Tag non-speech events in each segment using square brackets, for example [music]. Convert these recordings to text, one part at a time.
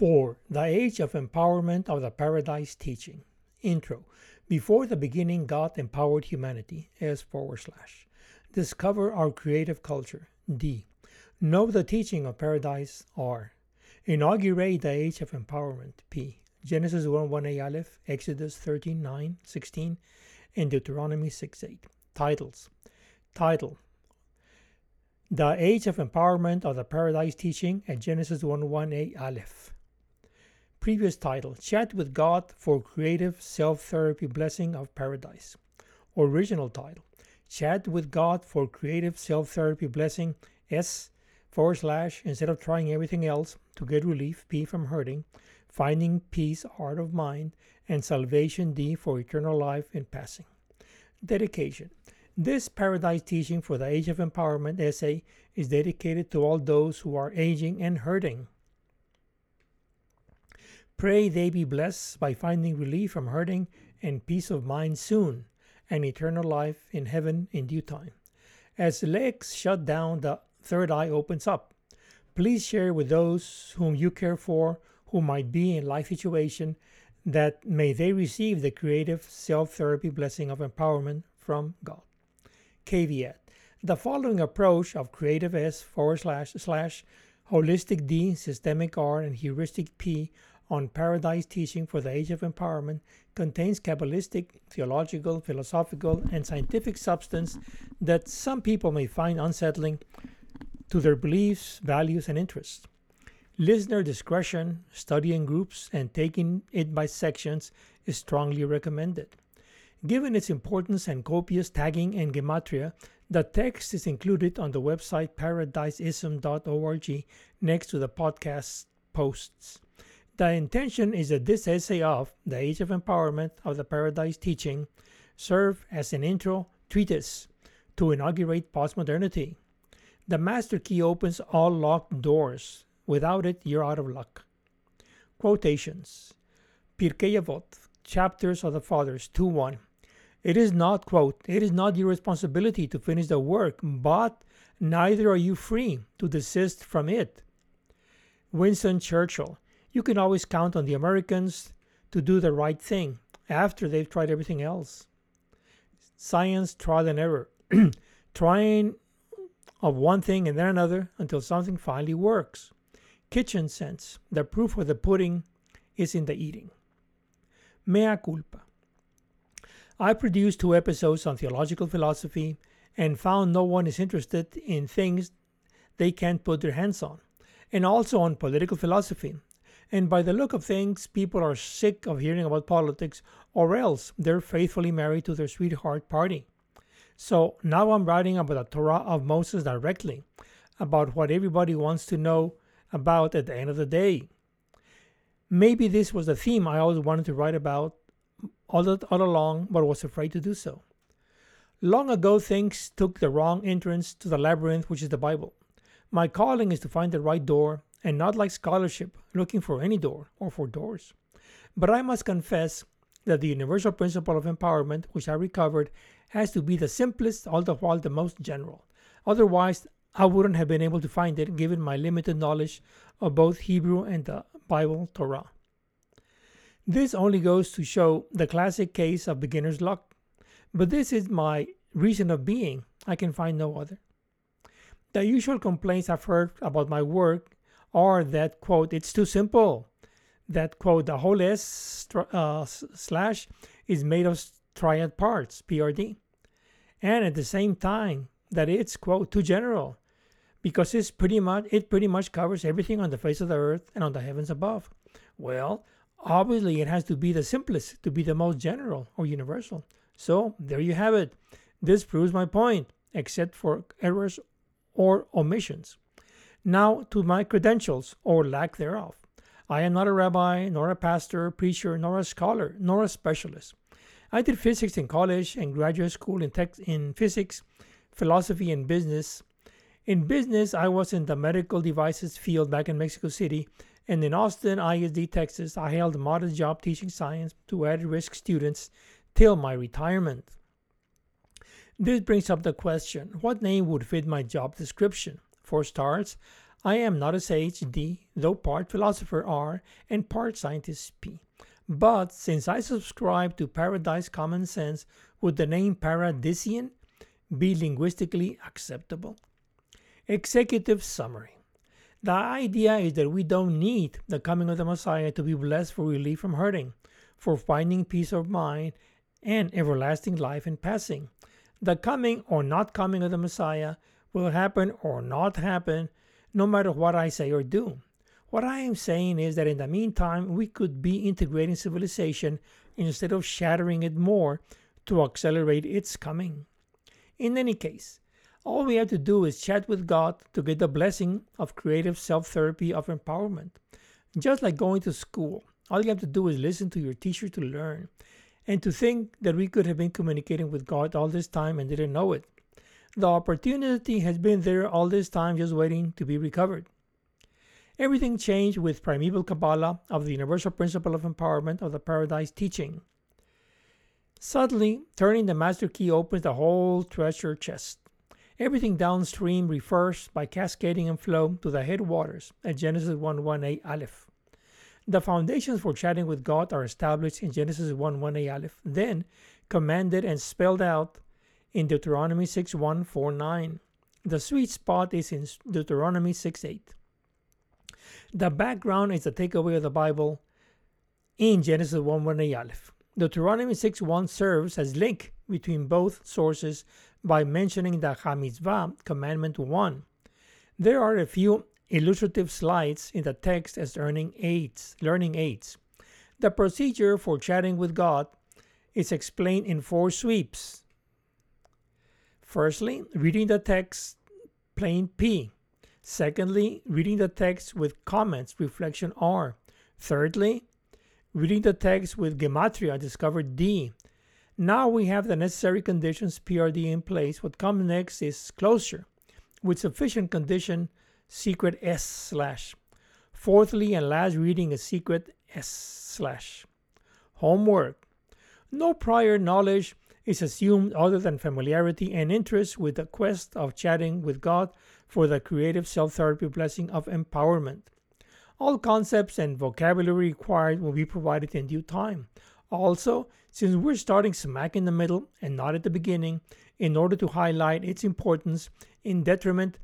4. The Age of Empowerment of the Paradise Teaching. Intro. Before the beginning, God empowered humanity. S forward slash. Discover our creative culture. D. Know the teaching of paradise. R. Inaugurate the Age of Empowerment. P. Genesis 1 1a Aleph, Exodus 13 9 16, and Deuteronomy 6 8. Titles. Title The Age of Empowerment of the Paradise Teaching at Genesis 1 1a Aleph. Previous title Chat with God for Creative Self Therapy Blessing of Paradise. Original title Chat with God for Creative Self Therapy Blessing S forward slash instead of trying everything else to get relief P from hurting, finding peace art of mind, and salvation D for eternal life in passing. Dedication. This paradise teaching for the Age of Empowerment essay is dedicated to all those who are aging and hurting. Pray they be blessed by finding relief from hurting and peace of mind soon, and eternal life in heaven in due time. As the legs shut down, the third eye opens up. Please share with those whom you care for who might be in life situation that may they receive the creative self-therapy blessing of empowerment from God. Caveat. The following approach of creative S forward slash slash holistic D, systemic R, and heuristic P on Paradise Teaching for the Age of Empowerment contains Kabbalistic, theological, philosophical, and scientific substance that some people may find unsettling to their beliefs, values, and interests. Listener discretion, studying groups, and taking it by sections is strongly recommended. Given its importance and copious tagging and gematria, the text is included on the website paradisism.org next to the podcast posts. The intention is that this essay of The Age of Empowerment of the Paradise Teaching serve as an intro treatise to inaugurate postmodernity. The master key opens all locked doors. Without it, you're out of luck. Quotations Pirkei Avot, Chapters of the Fathers 2 1. It is not, quote, it is not your responsibility to finish the work, but neither are you free to desist from it. Winston Churchill, you can always count on the Americans to do the right thing after they've tried everything else. Science, trial and error. [clears throat] Trying of one thing and then another until something finally works. Kitchen sense. The proof of the pudding is in the eating. Mea culpa. I produced two episodes on theological philosophy and found no one is interested in things they can't put their hands on, and also on political philosophy. And by the look of things, people are sick of hearing about politics, or else they're faithfully married to their sweetheart party. So now I'm writing about the Torah of Moses directly, about what everybody wants to know about at the end of the day. Maybe this was the theme I always wanted to write about all, all along, but was afraid to do so. Long ago, things took the wrong entrance to the labyrinth, which is the Bible. My calling is to find the right door and not like scholarship looking for any door or for doors. But I must confess that the universal principle of empowerment, which I recovered, has to be the simplest, all the while the most general. Otherwise, I wouldn't have been able to find it given my limited knowledge of both Hebrew and the Bible Torah. This only goes to show the classic case of beginner's luck. But this is my reason of being. I can find no other. The usual complaints I've heard about my work or that quote it's too simple. That quote the whole s uh, slash is made of triad parts prd and at the same time that it's quote too general because it's pretty much it pretty much covers everything on the face of the earth and on the heavens above. Well obviously it has to be the simplest to be the most general or universal. So there you have it. This proves my point except for errors or omissions now to my credentials, or lack thereof. I am not a rabbi, nor a pastor, preacher, nor a scholar, nor a specialist. I did physics in college and graduate school in, tech, in physics, philosophy, and business. In business, I was in the medical devices field back in Mexico City, and in Austin, ISD, Texas, I held a modest job teaching science to at risk students till my retirement. This brings up the question what name would fit my job description? For starts, I am not a sage, D, though part philosopher, R, and part scientist, P. But since I subscribe to paradise common sense, would the name paradisian be linguistically acceptable? Executive summary. The idea is that we don't need the coming of the Messiah to be blessed for relief from hurting, for finding peace of mind, and everlasting life in passing. The coming or not coming of the Messiah will happen or not happen, no matter what I say or do. What I am saying is that in the meantime, we could be integrating civilization instead of shattering it more to accelerate its coming. In any case, all we have to do is chat with God to get the blessing of creative self therapy of empowerment. Just like going to school, all you have to do is listen to your teacher to learn. And to think that we could have been communicating with God all this time and didn't know it. The opportunity has been there all this time just waiting to be recovered. Everything changed with primeval Kabbalah of the universal principle of empowerment of the Paradise teaching. Suddenly, turning the master key opens the whole treasure chest. Everything downstream refers by cascading and flow to the headwaters at Genesis 1 1a Aleph. The foundations for chatting with God are established in Genesis 1 1a Aleph, then commanded and spelled out in Deuteronomy 6 1 4 9. The sweet spot is in Deuteronomy 6 8. The background is the takeaway of the Bible in Genesis 1 1a Aleph. Deuteronomy 6 1 serves as link between both sources by mentioning the Hamitzvah, Commandment 1. There are a few illustrative slides in the text as learning aids. Learning aids. The procedure for chatting with God is explained in four sweeps. Firstly, reading the text plain P. Secondly, reading the text with comments reflection R. Thirdly, reading the text with gematria discovered D. Now we have the necessary conditions PRD in place. What comes next is closure with sufficient condition secret S slash. Fourthly and last reading a secret S slash. Homework. No prior knowledge is assumed other than familiarity and interest with the quest of chatting with God for the creative self therapy blessing of empowerment. All concepts and vocabulary required will be provided in due time. Also, since we're starting smack in the middle and not at the beginning, in order to highlight its importance in detriment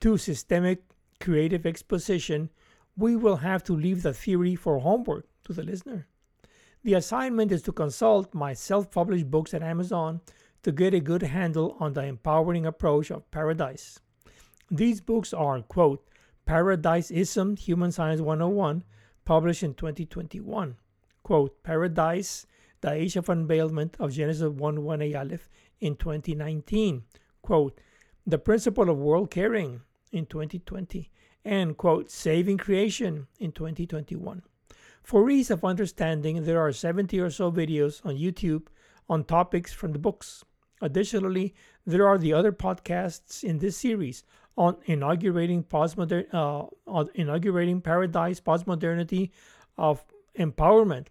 to systemic creative exposition, we will have to leave the theory for homework to the listener. The assignment is to consult my self published books at Amazon to get a good handle on the empowering approach of paradise. These books are, quote, Paradisism Human Science 101, published in 2021 quote, Paradise, the Age of Unveilment of Genesis 1 1a Aleph in 2019, quote, The Principle of World Caring in 2020, and, quote, Saving Creation in 2021. For ease of understanding, there are 70 or so videos on YouTube on topics from the books. Additionally, there are the other podcasts in this series on inaugurating postmodern, uh, on inaugurating paradise postmodernity of empowerment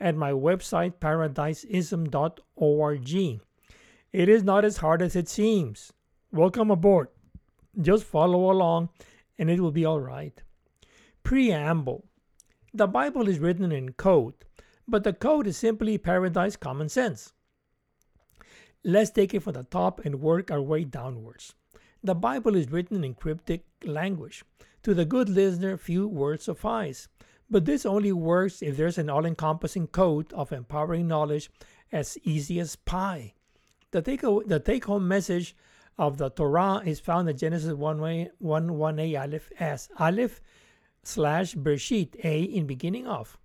at my website paradisism.org. It is not as hard as it seems. Welcome aboard. Just follow along and it will be all right. Preamble The Bible is written in code, but the code is simply paradise common sense. Let's take it from the top and work our way downwards. The Bible is written in cryptic language. To the good listener, few words suffice. But this only works if there's an all encompassing code of empowering knowledge as easy as pie. The take, the take home message of the Torah is found in Genesis 1 1 1a Aleph S. Aleph slash Bereshit, A in beginning of.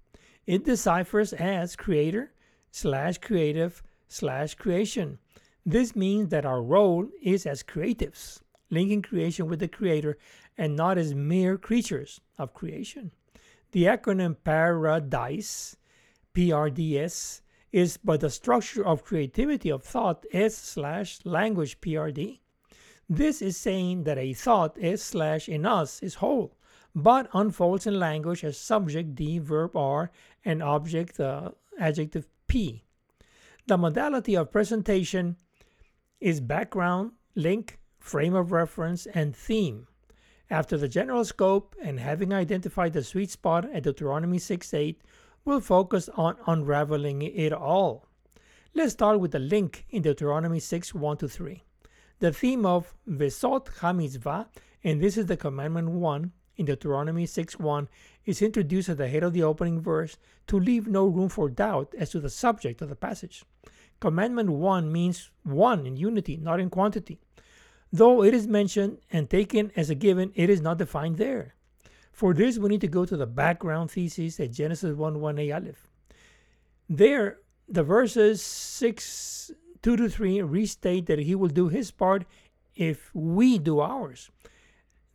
It deciphers as creator slash creative slash creation. This means that our role is as creatives, linking creation with the creator and not as mere creatures of creation. The acronym PARADISE, PRDS, is but the structure of creativity of thought S slash language PRD. This is saying that a thought S slash in us is whole, but unfolds in language as subject D, verb R, and object uh, adjective P. The modality of presentation is background, link, frame of reference, and theme. After the general scope and having identified the sweet spot at Deuteronomy 6 8, we'll focus on unraveling it all. Let's start with the link in Deuteronomy 6 1 to 3. The theme of Vesot HaMitzvah, and this is the commandment 1 in Deuteronomy 6 1, is introduced at the head of the opening verse to leave no room for doubt as to the subject of the passage. Commandment 1 means one in unity, not in quantity. Though it is mentioned and taken as a given, it is not defined there. For this, we need to go to the background thesis at Genesis 1 1 a aleph. There, the verses 6 2 to 3 restate that he will do his part if we do ours,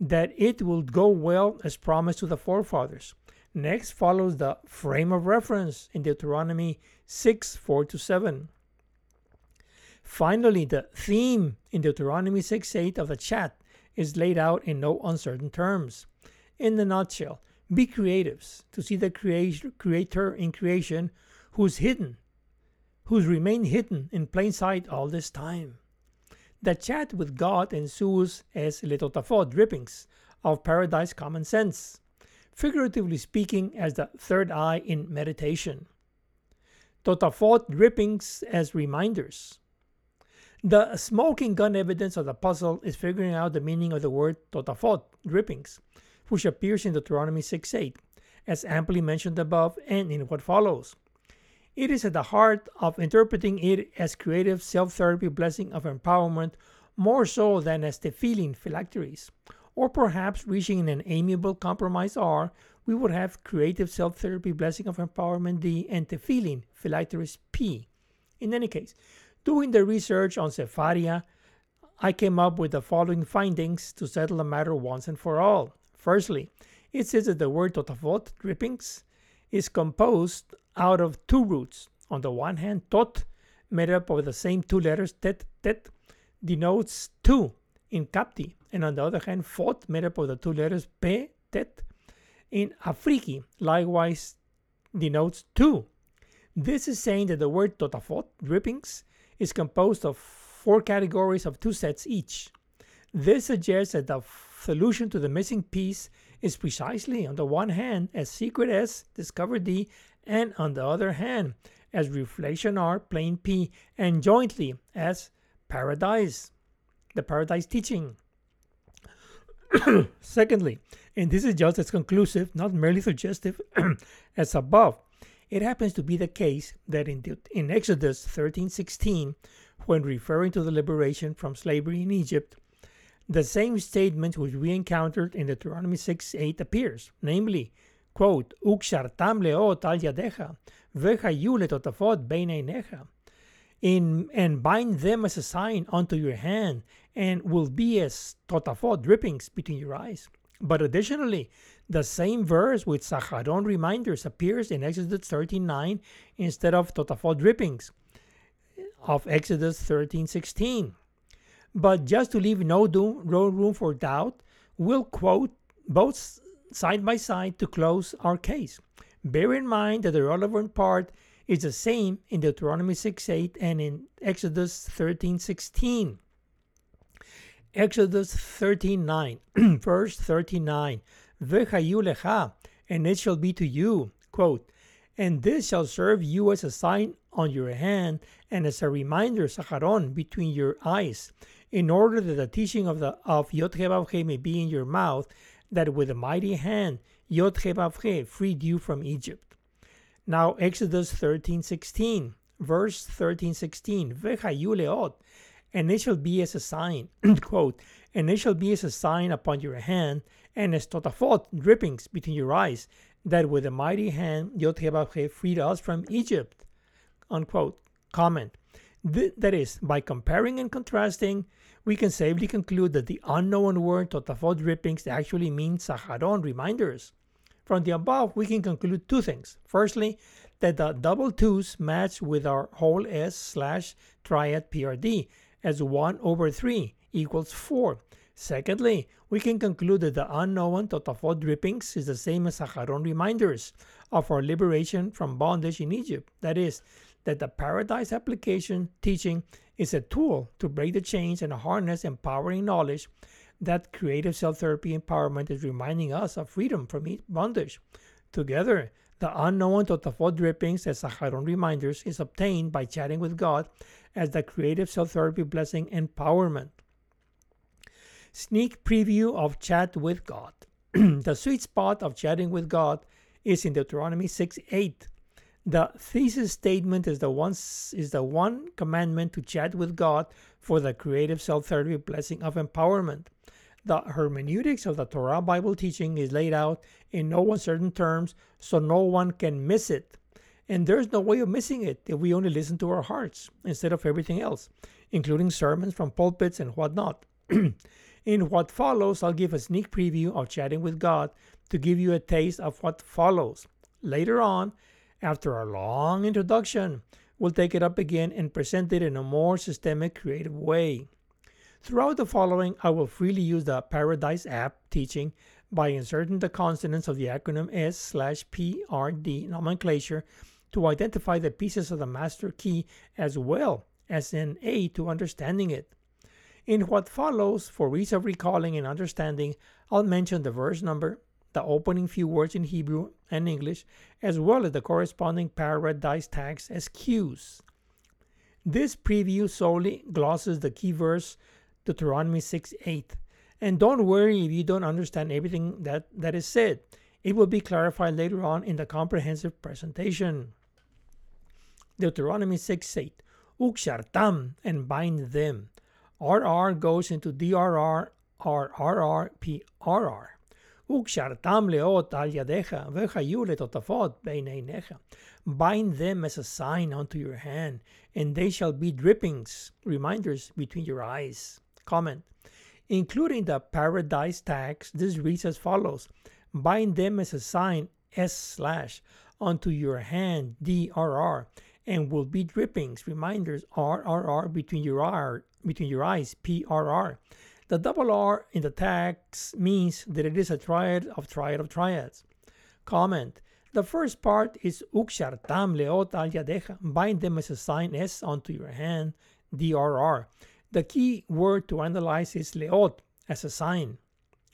that it will go well as promised to the forefathers. Next follows the frame of reference in Deuteronomy 6 4 to 7. Finally, the theme in Deuteronomy 6 8 of the chat is laid out in no uncertain terms. In the nutshell, be creatives to see the creator in creation who's hidden, who's remained hidden in plain sight all this time. The chat with God ensues as little letotafot drippings of paradise common sense, figuratively speaking, as the third eye in meditation. Totafot drippings as reminders the smoking gun evidence of the puzzle is figuring out the meaning of the word totafot, drippings, which appears in Deuteronomy 6.8, as amply mentioned above and in what follows. It is at the heart of interpreting it as creative self-therapy blessing of empowerment more so than as the feeling phylacteries. Or perhaps reaching an amiable compromise R, we would have creative self-therapy blessing of empowerment D and the feeling phylacteries P. In any case, Doing the research on Sefaria, I came up with the following findings to settle the matter once and for all. Firstly, it says that the word totafot, drippings, is composed out of two roots. On the one hand, tot, made up of the same two letters, tet, tet, denotes two in Kapti, and on the other hand, fot, made up of the two letters pe, tet, in Afriki, likewise denotes two. This is saying that the word totafot, drippings, is composed of four categories of two sets each. This suggests that the solution to the missing piece is precisely, on the one hand, as secret as discover D, and on the other hand, as reflection are plain P, and jointly as paradise, the paradise teaching. [coughs] Secondly, and this is just as conclusive, not merely suggestive, [coughs] as above, it happens to be the case that in, in Exodus 13:16, when referring to the liberation from slavery in Egypt, the same statement which we encountered in Deuteronomy 6:8 appears, namely, quote, in and bind them as a sign unto your hand, and will be as totafot drippings between your eyes. But additionally, the same verse with Saharon reminders appears in Exodus 13:9 instead of Totafot drippings of Exodus 13:16. But just to leave no room for doubt, we'll quote both side by side to close our case. Bear in mind that the relevant part is the same in Deuteronomy 6:8 and in Exodus 13:16. Exodus 13:9, [clears throat] verse 39 lecha, and it shall be to you, quote, and this shall serve you as a sign on your hand and as a reminder, sacharon, between your eyes, in order that the teaching of the of Yod may be in your mouth, that with a mighty hand Yod freed you from Egypt. Now Exodus 13:16, verse 13:16, vechayu leot, and it shall be as a sign, [clears throat] quote, and it shall be as a sign upon your hand, and as totafot, drippings between your eyes, that with a mighty hand Yod freed us from Egypt. Unquote. Comment. Th- that is, by comparing and contrasting, we can safely conclude that the unknown word totafot drippings actually means saharon, reminders. From the above, we can conclude two things. Firstly, that the double twos match with our whole S slash triad PRD as 1 over 3 equals 4. Secondly, we can conclude that the unknown Totafot drippings is the same as Saharon reminders of our liberation from bondage in Egypt. That is, that the paradise application teaching is a tool to break the chains and harness empowering knowledge that creative self therapy empowerment is reminding us of freedom from bondage. Together, the unknown Totafot drippings as Saharon reminders is obtained by chatting with God as the creative self therapy blessing empowerment. Sneak preview of Chat with God. [clears throat] the sweet spot of chatting with God is in Deuteronomy 6 8. The thesis statement is the one is the one commandment to chat with God for the creative self-therapy blessing of empowerment. The hermeneutics of the Torah Bible teaching is laid out in no uncertain terms, so no one can miss it. And there's no way of missing it if we only listen to our hearts instead of everything else, including sermons from pulpits and whatnot. [clears throat] in what follows, I'll give a sneak preview of chatting with God to give you a taste of what follows. Later on, after a long introduction, we'll take it up again and present it in a more systemic, creative way. Throughout the following, I will freely use the Paradise app teaching by inserting the consonants of the acronym S slash PRD nomenclature to identify the pieces of the master key as well as an aid to understanding it. In what follows, for ease of recalling and understanding, I'll mention the verse number, the opening few words in Hebrew and English, as well as the corresponding paradise tags as cues. This preview solely glosses the key verse Deuteronomy 6 8. And don't worry if you don't understand everything that, that is said. It will be clarified later on in the comprehensive presentation. Deuteronomy 6 8. Ukshartam and bind them. RR goes into DRR, RRR, PRR. וקשרתם לאות על ידיך, והיו לטוטפות בין עיניך. Bind them as a sign unto your hand, and they shall be drippings, reminders between your eyes. Comment. Including the paradise tags, this reads as follows. Bind them as a sign, S slash, onto your hand, DRR, and will be drippings, reminders, RRR, between your, R, between your eyes, PRR. The double R in the text means that it is a triad of triad of triads. Comment. The first part is ukshartam leot al. Bind them as a sign S onto your hand, DRR. The key word to analyze is leot as a sign.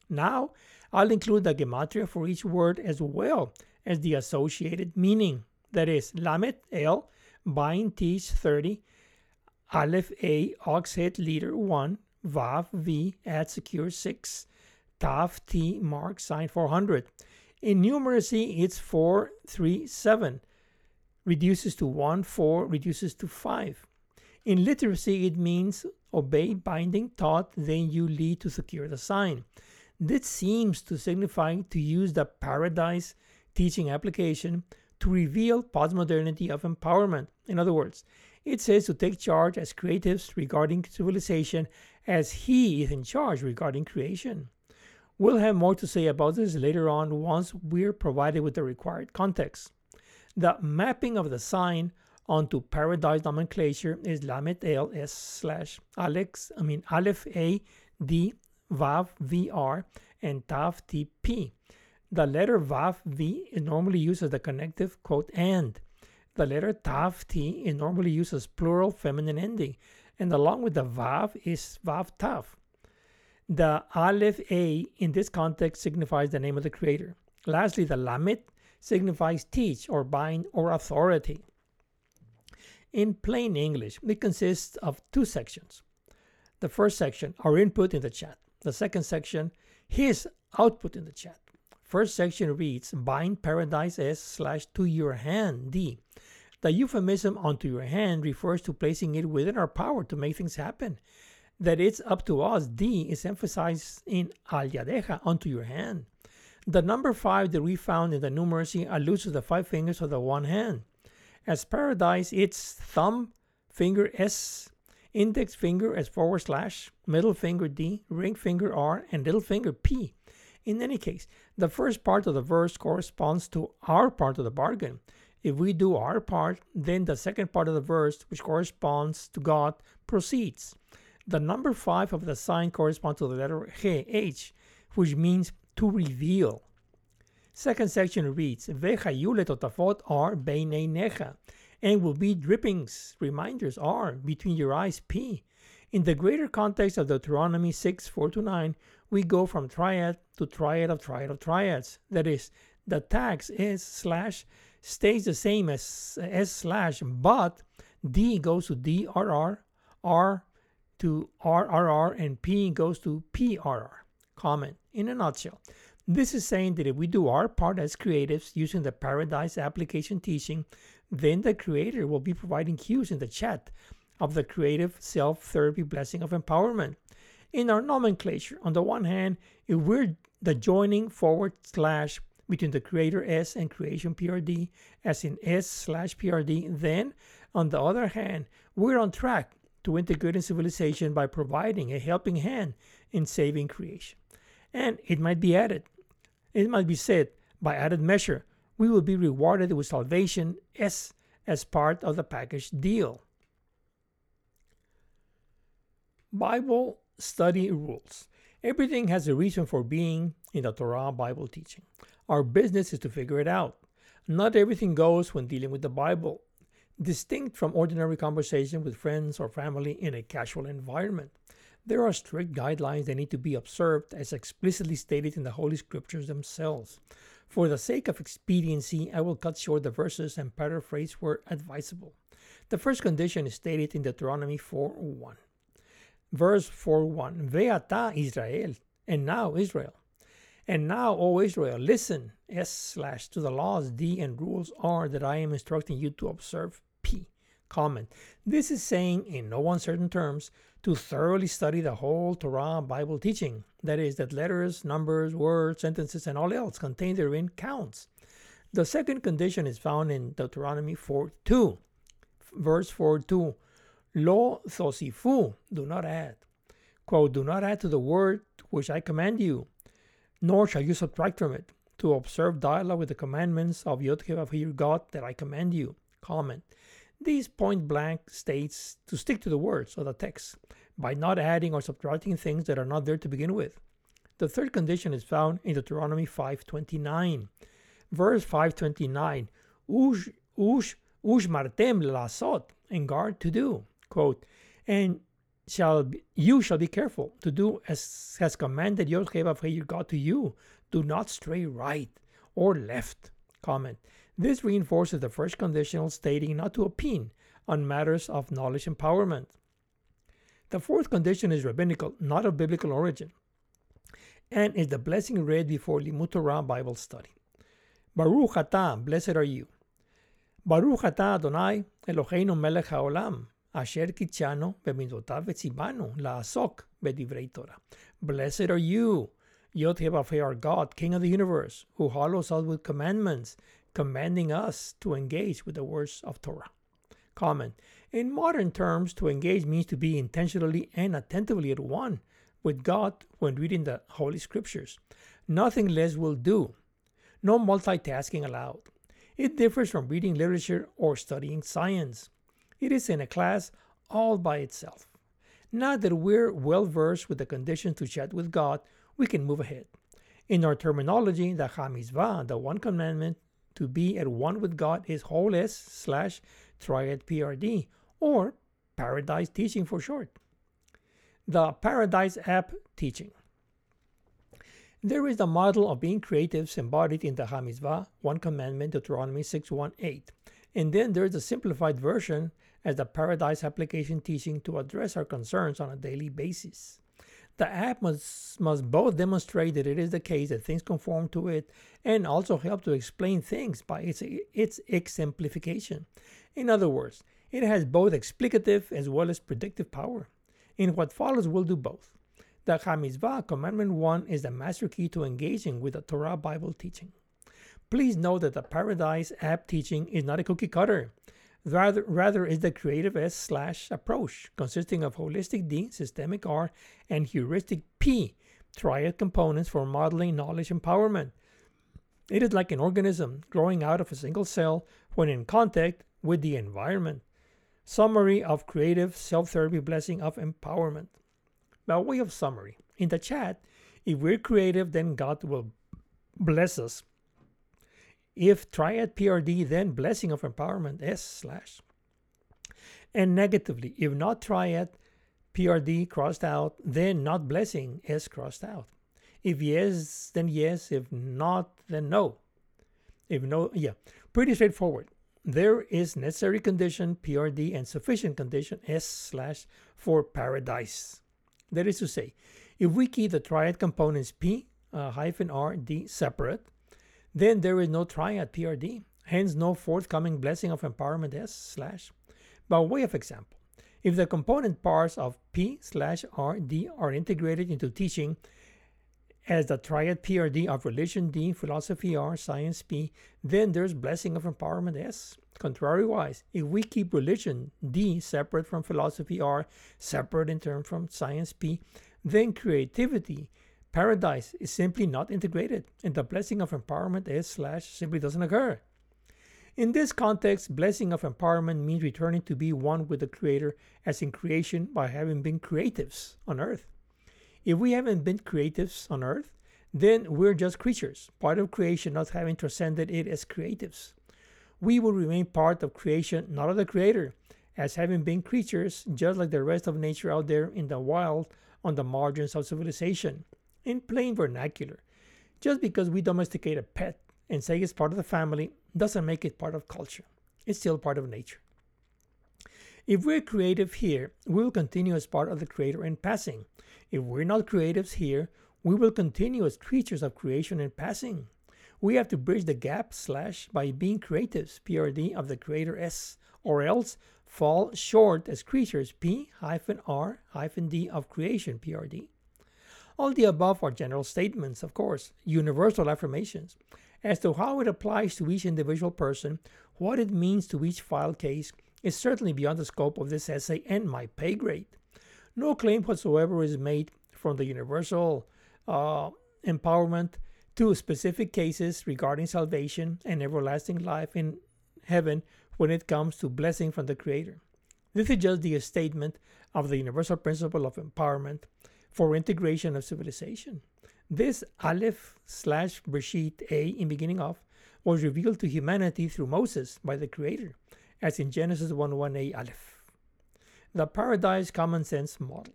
Now, I'll include the gematria for each word as well as the associated meaning. That is Lamet L, bind teach 30, Aleph A, ox head leader 1, Vav V at secure 6, Tav T mark sign 400. In numeracy, it's 437. Reduces to 1, 4, reduces to 5. In literacy, it means obey binding taught, then you lead to secure the sign. This seems to signify to use the paradise teaching application to reveal postmodernity of empowerment. In other words, it says to take charge as creatives regarding civilization as he is in charge regarding creation. We'll have more to say about this later on once we're provided with the required context. The mapping of the sign onto paradise nomenclature is Lamet L S slash Alex, I mean Aleph A D Vav VR and Tav T P. The letter Vav V is normally used as the connective quote and. The letter Tav T is normally used as plural feminine ending and along with the Vav is Vav Tav. The Aleph A in this context signifies the name of the creator. Lastly, the Lamet signifies teach or bind or authority. In plain English, it consists of two sections. The first section, our input in the chat. The second section, his output in the chat. First section reads, bind paradise S slash to your hand D. The euphemism onto your hand refers to placing it within our power to make things happen. That it's up to us, D, is emphasized in al yadeja, onto your hand. The number 5 that we found in the numeracy alludes to the five fingers of the one hand. As paradise, it's thumb, finger S, index finger as forward slash, middle finger D, ring finger R, and little finger P. In any case, the first part of the verse corresponds to our part of the bargain. If we do our part, then the second part of the verse, which corresponds to God, proceeds. The number 5 of the sign corresponds to the letter H, which means to reveal. Second section reads, Vechayule totafot are beineinecha, and will be drippings, reminders are between your eyes, P. In the greater context of Deuteronomy 6 4 to 9, we go from triad to triad of triad of triads. That is, the tax is slash stays the same as S slash, but D goes to DRR, R to RRR, and P goes to PRR. Comment in a nutshell. This is saying that if we do our part as creatives using the Paradise application teaching, then the creator will be providing cues in the chat of the creative self therapy blessing of empowerment. In our nomenclature, on the one hand, if we're the joining forward slash between the creator S and creation PRD, as in S slash PRD, then on the other hand, we're on track to integrating civilization by providing a helping hand in saving creation. And it might be added, it might be said, by added measure, we will be rewarded with salvation S as part of the package deal. Bible study rules. Everything has a reason for being in the Torah Bible teaching. Our business is to figure it out. Not everything goes when dealing with the Bible, distinct from ordinary conversation with friends or family in a casual environment. There are strict guidelines that need to be observed as explicitly stated in the Holy Scriptures themselves. For the sake of expediency, I will cut short the verses and paraphrase where advisable. The first condition is stated in Deuteronomy 4:1. Verse 4:1. Ve'ata Israel, and now Israel. And now, O Israel, listen, S slash to the laws, D and rules R that I am instructing you to observe P. Comment. This is saying, in no uncertain terms, to thoroughly study the whole Torah Bible teaching. That is, that letters, numbers, words, sentences, and all else contained therein counts. The second condition is found in Deuteronomy 4 2. Verse 4 2. Lo thosifu, do not add. Quote, do not add to the word which I command you, nor shall you subtract from it, to observe dialogue with the commandments of Yod your God that I command you. Comment. These point blank states to stick to the words of the text by not adding or subtracting things that are not there to begin with. The third condition is found in Deuteronomy 5:29. Verse 529, Ush, ush, ush martem lasot, and guard to do. Quote, and shall be, you shall be careful to do as has commanded your your God to you. Do not stray right or left. Comment. This reinforces the first conditional stating not to opine on matters of knowledge empowerment. The fourth condition is rabbinical, not of biblical origin, and is the blessing read before Limud Torah Bible study. Baruch atah, blessed are you. Baruch atah Adonai Eloheinu melech haolam, asher kitchanu bemidotav vetzibanu la'asok bedivrei Torah. Blessed are you, Yod our God, King of the universe, who hollows us with commandments commanding us to engage with the words of Torah. Comment. In modern terms, to engage means to be intentionally and attentively at one with God when reading the Holy Scriptures. Nothing less will do. No multitasking allowed. It differs from reading literature or studying science. It is in a class all by itself. Now that we're well versed with the conditions to chat with God, we can move ahead. In our terminology, the Hamizvah, the one commandment, to be at one with God is whole S slash triad PRD or Paradise Teaching for short. The Paradise app teaching. There is the model of being creatives embodied in the Hamizvah, one commandment, Deuteronomy 6.1.8. And then there's a simplified version as the Paradise application teaching to address our concerns on a daily basis. The app must, must both demonstrate that it is the case that things conform to it and also help to explain things by its, its exemplification. In other words, it has both explicative as well as predictive power. In what follows, we'll do both. The Hamizvah, Commandment 1, is the master key to engaging with the Torah Bible teaching. Please note that the Paradise app teaching is not a cookie cutter. Rather, rather is the creative S slash approach, consisting of holistic D, systemic R, and heuristic P, triad components for modeling knowledge empowerment. It is like an organism growing out of a single cell when in contact with the environment. Summary of creative self therapy blessing of empowerment. By way of summary, in the chat, if we're creative, then God will bless us if triad PRD, then blessing of empowerment S slash. And negatively, if not triad PRD crossed out, then not blessing S crossed out. If yes, then yes. If not, then no. If no, yeah, pretty straightforward. There is necessary condition PRD and sufficient condition S slash for paradise. That is to say, if we keep the triad components P uh, hyphen R D separate, then there is no triad PRD, hence no forthcoming blessing of empowerment S slash. By way of example, if the component parts of P slash R D are integrated into teaching as the triad PRD of religion D, philosophy R, science P, then there's blessing of empowerment S. Contrariwise, if we keep religion D separate from philosophy R, separate in terms from science P, then creativity paradise is simply not integrated, and the blessing of empowerment S slash simply doesn't occur. In this context, blessing of empowerment means returning to be one with the Creator as in creation by having been creatives on earth. If we haven't been creatives on earth, then we're just creatures, part of creation, not having transcended it as creatives. We will remain part of creation, not of the Creator, as having been creatures just like the rest of nature out there in the wild on the margins of civilization. In plain vernacular, just because we domesticate a pet and say it's part of the family doesn't make it part of culture. It's still part of nature. If we're creative here, we will continue as part of the Creator in passing. If we're not creatives here, we will continue as creatures of creation in passing. We have to bridge the gap slash by being creatives, PRD, of the Creator S, or else fall short as creatures P hyphen R hyphen D of creation, PRD. All the above are general statements, of course, universal affirmations. As to how it applies to each individual person, what it means to each file case, is certainly beyond the scope of this essay and my pay grade. No claim whatsoever is made from the universal uh, empowerment to specific cases regarding salvation and everlasting life in heaven when it comes to blessing from the Creator. This is just the statement of the universal principle of empowerment for integration of civilization. This Aleph slash Bereshit A in beginning of was revealed to humanity through Moses by the Creator, as in Genesis 1 1a Aleph. The Paradise Common Sense Model.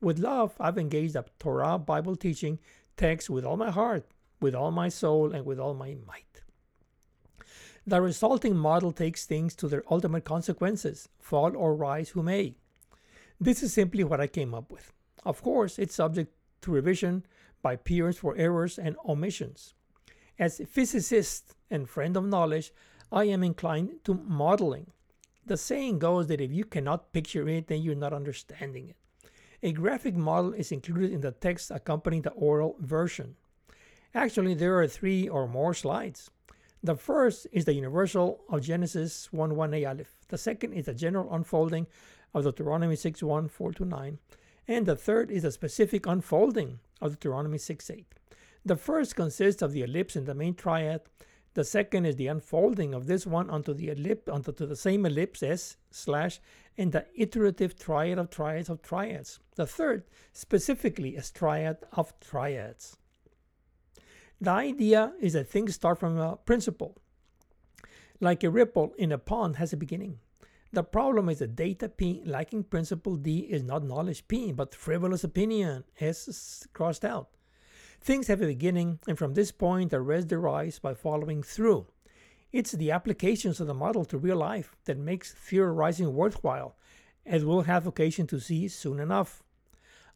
With love, I've engaged a Torah Bible teaching text with all my heart, with all my soul, and with all my might. The resulting model takes things to their ultimate consequences, fall or rise who may. This is simply what I came up with. Of course, it's subject to revision by peers for errors and omissions. As a physicist and friend of knowledge, I am inclined to modeling. The saying goes that if you cannot picture it, then you're not understanding it. A graphic model is included in the text accompanying the oral version. Actually, there are three or more slides. The first is the universal of Genesis 1 1a Aleph. The second is the general unfolding of Deuteronomy 6 1 4 to 9. And the third is a specific unfolding of Deuteronomy 6 8. The first consists of the ellipse in the main triad. The second is the unfolding of this one onto the ellipse onto the same ellipse S slash and the iterative triad of triads of triads. The third specifically is triad of triads. The idea is that things start from a principle. Like a ripple in a pond has a beginning. The problem is that data P lacking principle D is not knowledge P, but frivolous opinion S crossed out. Things have a beginning, and from this point the rest derives by following through. It's the applications of the model to real life that makes theorizing worthwhile, as we'll have occasion to see soon enough.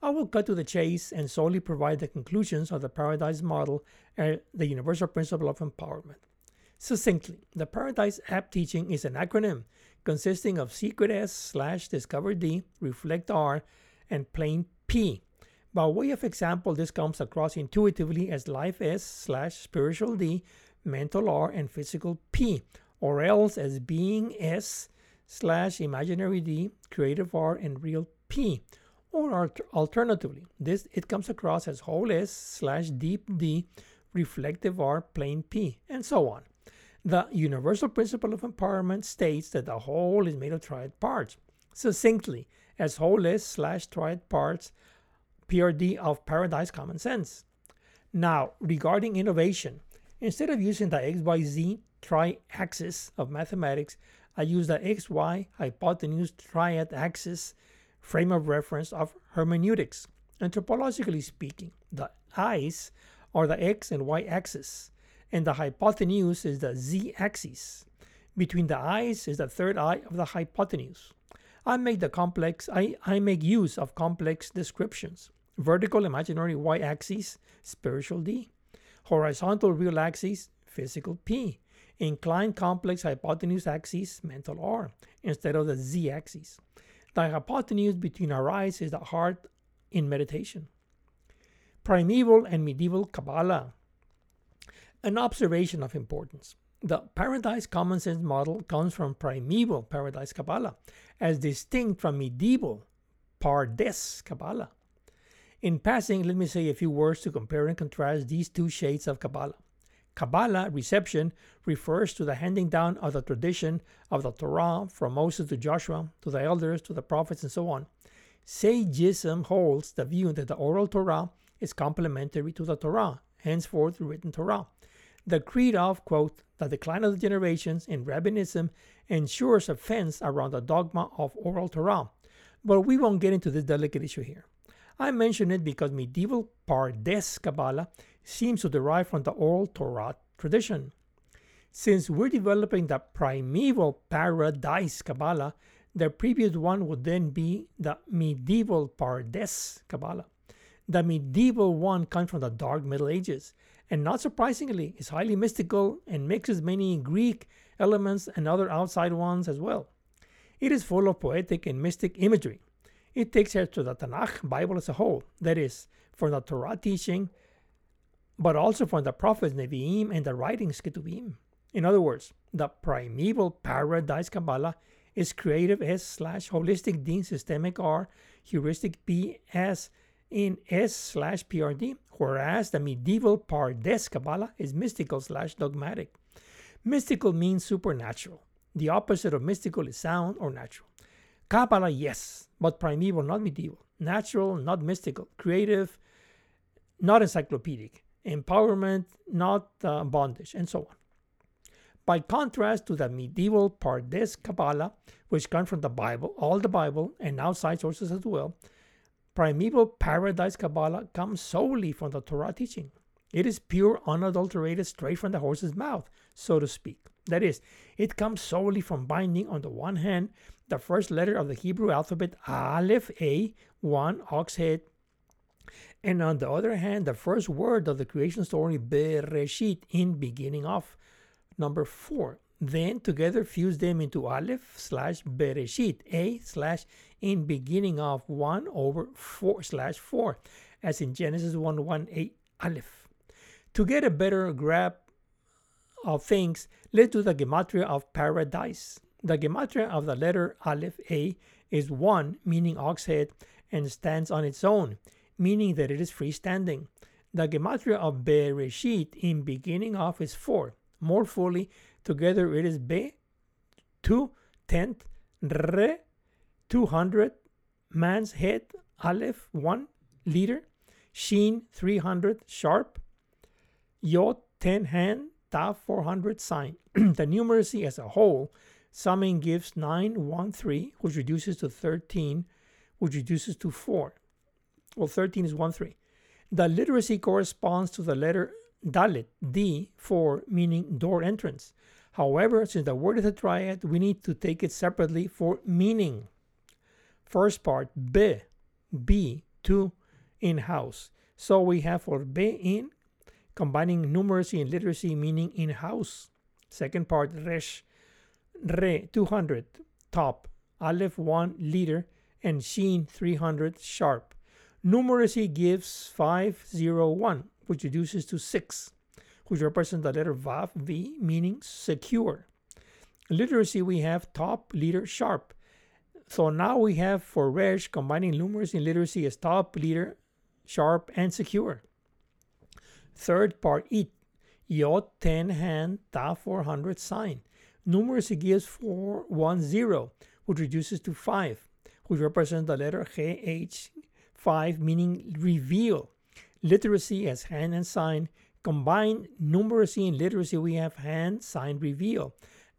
I will cut to the chase and solely provide the conclusions of the Paradise model and the universal principle of empowerment. Succinctly, the Paradise app teaching is an acronym consisting of secret S slash discover D, reflect R, and plain P. By way of example, this comes across intuitively as life S slash spiritual D, mental R, and physical P, or else as being S slash imaginary D, creative R, and real P. Or alternatively, this it comes across as whole S slash deep D, reflective R, plain P, and so on. The universal principle of empowerment states that the whole is made of triad parts. Succinctly, as whole is slash triad parts, PRD of paradise common sense. Now, regarding innovation, instead of using the XYZ tri-axis of mathematics, I use the XY hypotenuse triad axis frame of reference of hermeneutics. Anthropologically speaking, the eyes are the x and y axis, and the hypotenuse is the z axis. Between the eyes is the third eye of the hypotenuse. I make the complex I, I make use of complex descriptions. Vertical imaginary y axis, spiritual D. Horizontal real axis, physical P. Inclined complex hypotenuse axis, mental R, instead of the Z axis. The hypotenuse between our eyes is the heart in meditation. Primeval and medieval Kabbalah. An observation of importance. The Paradise Common Sense model comes from primeval Paradise Kabbalah, as distinct from medieval Pardes Kabbalah. In passing, let me say a few words to compare and contrast these two shades of Kabbalah. Kabbalah reception refers to the handing down of the tradition of the Torah from Moses to Joshua, to the elders, to the prophets, and so on. Sageism holds the view that the oral Torah is complementary to the Torah, henceforth written Torah. The creed of, quote, the decline of the generations in rabbinism ensures a fence around the dogma of oral Torah. But we won't get into this delicate issue here. I mention it because medieval Pardes Kabbalah seems to derive from the oral Torah tradition. Since we're developing the primeval Paradise Kabbalah, the previous one would then be the medieval Pardes Kabbalah. The medieval one comes from the Dark Middle Ages, and not surprisingly, is highly mystical and mixes many Greek elements and other outside ones as well. It is full of poetic and mystic imagery. It takes us to the Tanakh Bible as a whole, that is, from the Torah teaching, but also from the prophets Nevi'im and the writings Ketuvim. In other words, the primeval Paradise Kabbalah is creative S slash holistic D systemic R, heuristic B S in S slash PRD, whereas the medieval Pardes Kabbalah is mystical slash dogmatic. Mystical means supernatural. The opposite of mystical is sound or natural. Kabbalah, yes, but primeval, not medieval. Natural, not mystical. Creative, not encyclopedic. Empowerment, not uh, bondage, and so on. By contrast to the medieval Pardes Kabbalah, which comes from the Bible, all the Bible, and outside sources as well, primeval Paradise Kabbalah comes solely from the Torah teaching. It is pure, unadulterated, straight from the horse's mouth, so to speak. That is, it comes solely from binding, on the one hand, the first letter of the Hebrew alphabet, Aleph, A, 1, ox head, and on the other hand, the first word of the creation story, Bereshit, in beginning of, number 4. Then together fuse them into Aleph slash Bereshit, A slash in beginning of 1 over 4 slash 4, as in Genesis 1 1 8 Aleph. To get a better grab of things, let's do the gematria of paradise. The gematria of the letter Aleph A is 1, meaning ox head, and stands on its own, meaning that it is freestanding. The gematria of Bereshit in beginning of is 4. More fully, together it is Be, 2, tenth, Re, 200, man's head, Aleph, 1, liter, Sheen, 300, sharp, Yod, 10 hand, Tav, 400, sign. [clears throat] the numeracy as a whole, summing gives 913, which reduces to 13, which reduces to 4. Well, 13 is 1, 3. The literacy corresponds to the letter Dalet, D, 4, meaning door entrance. However, since the word is a triad, we need to take it separately for meaning. First part, be, be, to, in house. So we have for be in, combining numeracy and literacy, meaning in house. Second part, resh, re, 200, top, aleph, 1, leader, and sheen, 300, sharp. Numeracy gives 501, which reduces to 6 which represents the letter Vav, V, meaning secure. Literacy, we have top, leader, sharp. So now we have for Resh combining numeracy and literacy as top, leader, sharp, and secure. Third part, it. Yod 10 hand, Ta 400 sign. Numeracy gives 410, which reduces to 5, which represents the letter H, 5, meaning reveal. Literacy as hand and sign Combine numeracy and literacy, we have hand, sign, reveal.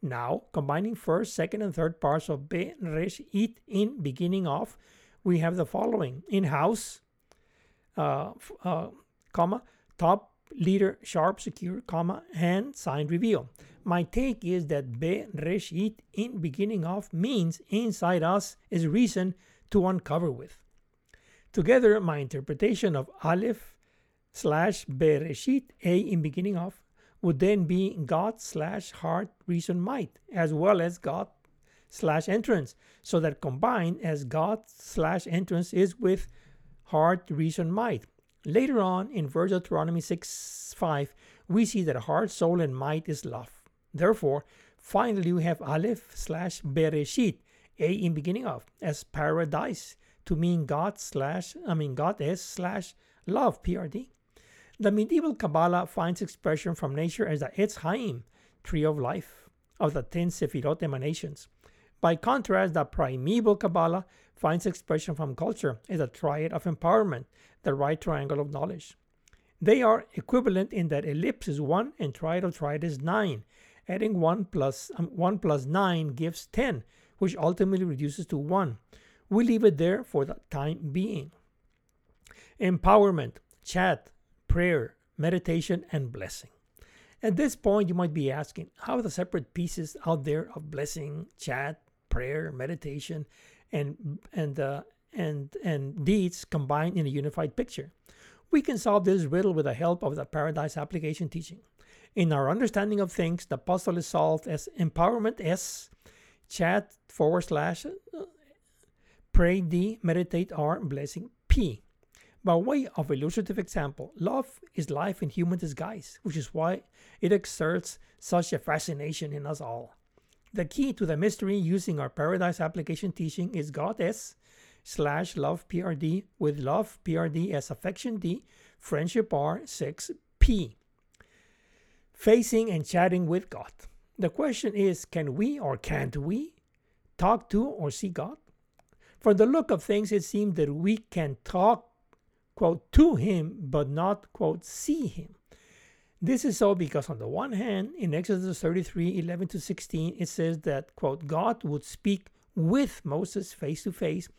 Now, combining first, second, and third parts of Be, Resh, It, in, beginning of, we have the following in house, uh, uh, comma, top leader, sharp, secure, comma, hand, sign, reveal. My take is that Bereshit in beginning of means inside us is reason to uncover with. Together, my interpretation of Aleph slash Bereshit, A in beginning of, would then be God slash heart, reason, might, as well as God slash entrance. So that combined as God slash entrance is with heart, reason, might. Later on in verse Deuteronomy 6 5, we see that heart, soul, and might is love. Therefore, finally we have Aleph slash Bereshit, A in beginning of, as paradise to mean God slash, I mean God is slash love, PRD. The medieval Kabbalah finds expression from nature as the Etz Haim, tree of life, of the ten Sefirot emanations. By contrast, the primeval Kabbalah finds expression from culture as a triad of empowerment, the right triangle of knowledge. They are equivalent in that ellipse is 1 and triad of triad is 9. Adding 1 plus, um, 1 plus 9 gives 10, which ultimately reduces to 1. We leave it there for the time being. Empowerment, chat, prayer, meditation, and blessing. At this point, you might be asking, how the separate pieces out there of blessing, chat, prayer, meditation, and and uh, and and deeds combined in a unified picture? We can solve this riddle with the help of the Paradise Application teaching. In our understanding of things, the puzzle is solved as empowerment S, chat forward slash, uh, pray D, meditate R, blessing P. By way of illustrative example, love is life in human disguise, which is why it exerts such a fascination in us all. The key to the mystery using our Paradise application teaching is God S slash love PRD with love PRD as affection D, friendship R 6P. Facing and chatting with God. The question is can we or can't we talk to or see God? For the look of things, it seems that we can talk quote, to him, but not, quote, see him. This is so because, on the one hand, in Exodus 33 11 to 16, it says that, quote, God would speak with Moses face to face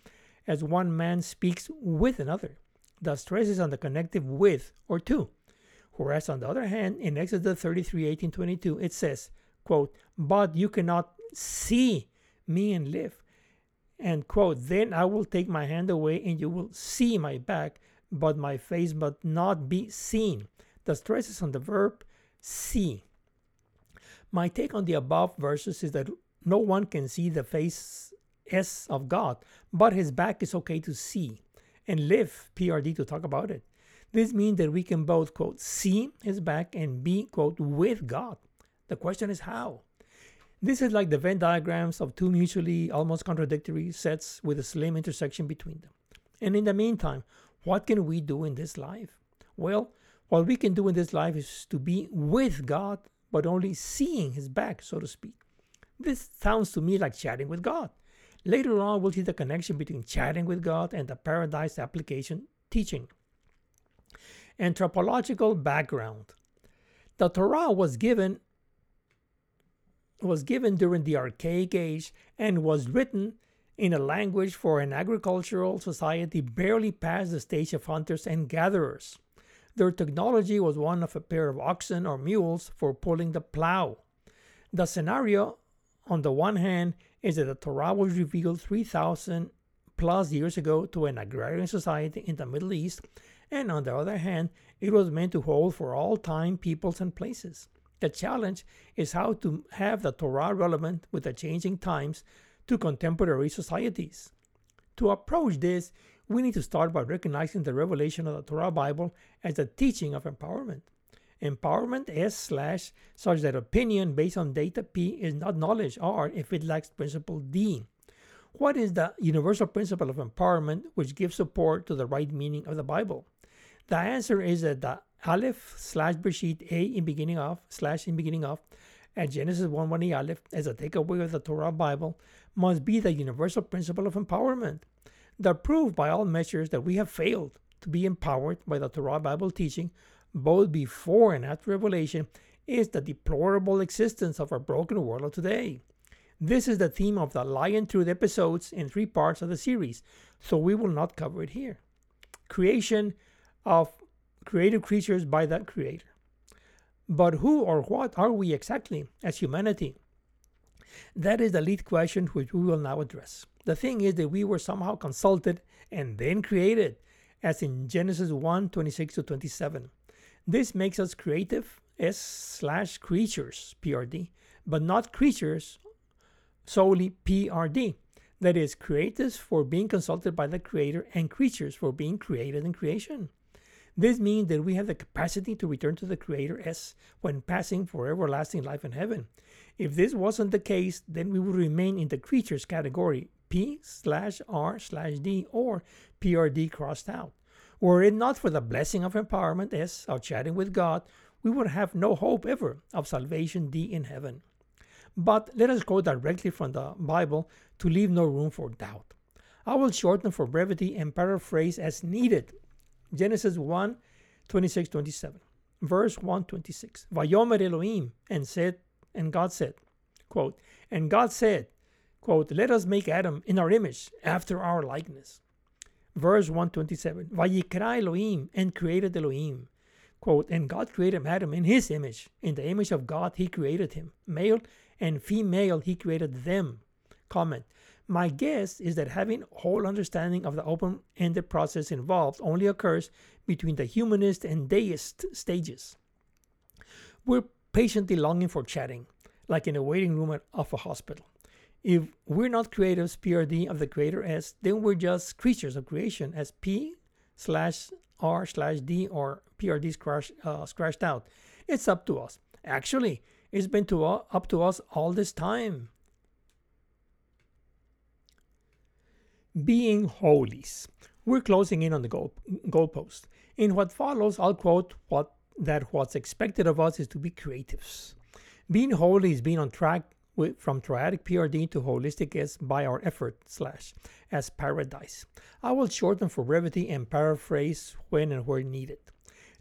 as one man speaks with another. The stress is on the connective with or to. Whereas, on the other hand, in Exodus 33 18 22, it says, quote, But you cannot see me and live. And, quote, Then I will take my hand away and you will see my back, but my face must not be seen. The stress is on the verb see. My take on the above verses is that no one can see the face S of God, but his back is okay to see and live PRD to talk about it. This means that we can both, quote, see his back and be, quote, with God. The question is how? This is like the Venn diagrams of two mutually almost contradictory sets with a slim intersection between them. And in the meantime, what can we do in this life? Well, what we can do in this life is to be with God, but only seeing His back, so to speak. This sounds to me like chatting with God. Later on, we'll see the connection between chatting with God and the Paradise application teaching. Anthropological background. The Torah was given was given during the archaic age and was written in a language for an agricultural society barely past the stage of hunters and gatherers. Their technology was one of a pair of oxen or mules for pulling the plow. The scenario, on the one hand, is that the Torah was revealed 3,000 plus years ago to an agrarian society in the Middle East, and on the other hand, it was meant to hold for all time, peoples, and places. The challenge is how to have the Torah relevant with the changing times to contemporary societies. To approach this, we need to start by recognizing the revelation of the Torah Bible as a teaching of empowerment. Empowerment S slash such that opinion based on data P is not knowledge R if it lacks principle D. What is the universal principle of empowerment which gives support to the right meaning of the Bible? The answer is that the Aleph slash Bereshit A in beginning of slash in beginning of at Genesis 1 1 Aleph as a takeaway of the Torah Bible must be the universal principle of empowerment. The proof by all measures that we have failed to be empowered by the Torah Bible teaching, both before and after Revelation, is the deplorable existence of our broken world of today. This is the theme of the Lion Truth episodes in three parts of the series, so we will not cover it here. Creation of creative creatures by the Creator. But who or what are we exactly as humanity? That is the lead question which we will now address. The thing is that we were somehow consulted and then created, as in Genesis 1 26 to 27. This makes us creative S slash creatures, PRD, but not creatures solely PRD. That is, creators for being consulted by the Creator and creatures for being created in creation. This means that we have the capacity to return to the Creator S when passing for everlasting life in heaven. If this wasn't the case, then we would remain in the creatures category P slash R slash D or PRD crossed out. Were it not for the blessing of empowerment S of chatting with God, we would have no hope ever of salvation D in heaven. But let us go directly from the Bible to leave no room for doubt. I will shorten for brevity and paraphrase as needed. Genesis 1 26 27. Verse 126. Vayomer Elohim and said, and God said, quote, and God said, quote, let us make Adam in our image, after our likeness. Verse 127. Vayikra Elohim and created Elohim. Quote, and God created Adam in his image. In the image of God, he created him. Male and female, he created them. Comment. My guess is that having whole understanding of the open-ended process involved only occurs between the humanist and deist stages. We're patiently longing for chatting, like in a waiting room of a hospital. If we're not creatives, PRD of the Creator S, then we're just creatures of creation as P slash R slash D or PRD scratch, uh, scratched out. It's up to us. Actually, it's been to, uh, up to us all this time. Being holies. We're closing in on the goal, goalpost. In what follows, I'll quote what that what's expected of us is to be creatives. Being holy is being on track with, from triadic PRD to holistic S by our effort slash as paradise. I will shorten for brevity and paraphrase when and where needed.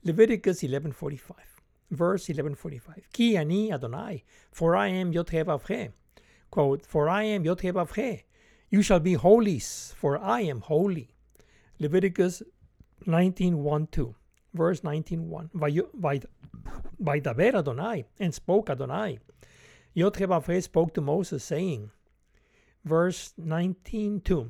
Leviticus 11:45, verse 11:45. Ki ani Adonai, for I am Yod Quote, for I am Yod You shall be holies, for I am holy. Leviticus 19:1-2 verse 19.1. Vaidaber Adonai, and spoke Adonai. Yod spoke to Moses, saying, verse 19.2,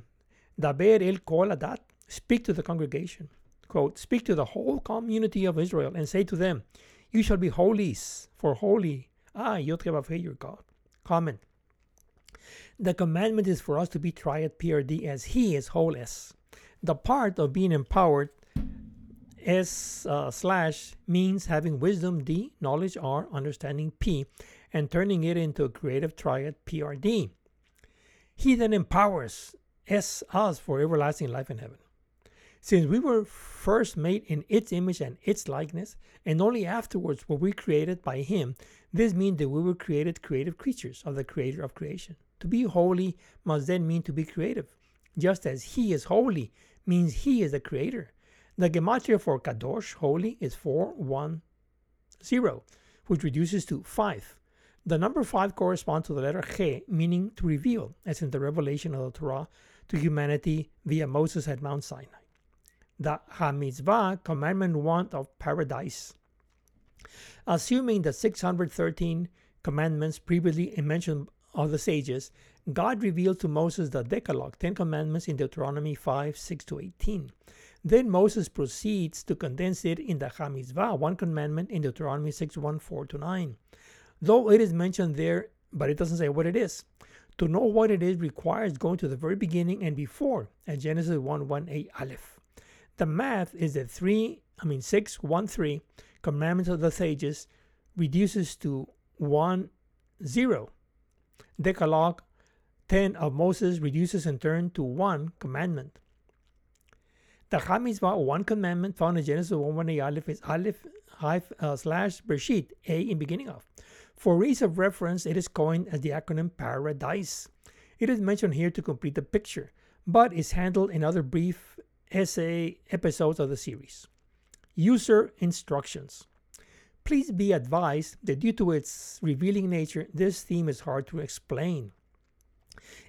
Daber el kol adat, speak to the congregation. Quote, speak to the whole community of Israel and say to them, you shall be holies, for holy, I, Yod your God. Comment. The commandment is for us to be triad PRD as he is whole. The part of being empowered S uh, slash means having wisdom D, knowledge R, understanding P, and turning it into a creative triad PRD. He then empowers S us for everlasting life in heaven. Since we were first made in its image and its likeness, and only afterwards were we created by him, this means that we were created creative creatures of the creator of creation. To be holy must then mean to be creative. Just as he is holy means he is the creator. The gematria for kadosh, holy, is 410, which reduces to 5. The number 5 corresponds to the letter He, meaning to reveal, as in the revelation of the Torah to humanity via Moses at Mount Sinai. The HaMitzvah, commandment 1 of paradise. Assuming the 613 commandments previously mentioned of the sages, God revealed to Moses the Decalogue, 10 commandments in Deuteronomy 5 6 to 18. Then Moses proceeds to condense it in the Hamizvah, one commandment in Deuteronomy 6 1 4 to 9. Though it is mentioned there, but it doesn't say what it is. To know what it is requires going to the very beginning and before at Genesis 1 1 8 Aleph. The math is that 3, I mean 6 1 3 commandments of the sages reduces to 1 0. Decalogue 10 of Moses reduces in turn to 1 commandment. The HaMitzvah, one commandment found in Genesis 1 1 Aleph is Aleph uh, slash Bereshit, A in beginning of. For ease of reference, it is coined as the acronym Paradise. It is mentioned here to complete the picture, but is handled in other brief essay episodes of the series. User instructions. Please be advised that due to its revealing nature, this theme is hard to explain.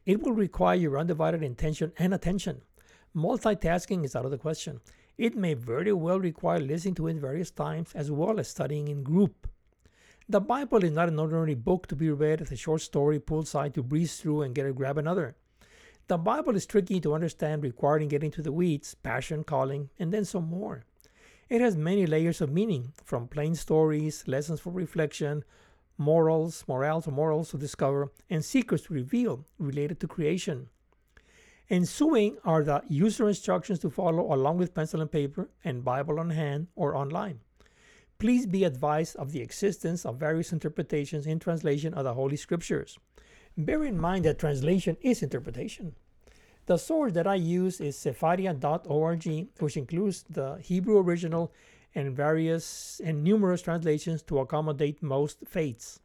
It will require your undivided intention and attention. Multitasking is out of the question. It may very well require listening to it various times as well as studying in group. The Bible is not an ordinary book to be read as a short story poolside to breeze through and get a grab another. The Bible is tricky to understand, requiring getting to the weeds, passion, calling, and then some more. It has many layers of meaning, from plain stories, lessons for reflection, morals, morals or morals to discover, and secrets to reveal related to creation. Ensuing are the user instructions to follow along with pencil and paper and Bible on hand or online. Please be advised of the existence of various interpretations in translation of the Holy Scriptures. Bear in mind that translation is interpretation. The source that I use is Sefaria.org, which includes the Hebrew original and various and numerous translations to accommodate most faiths.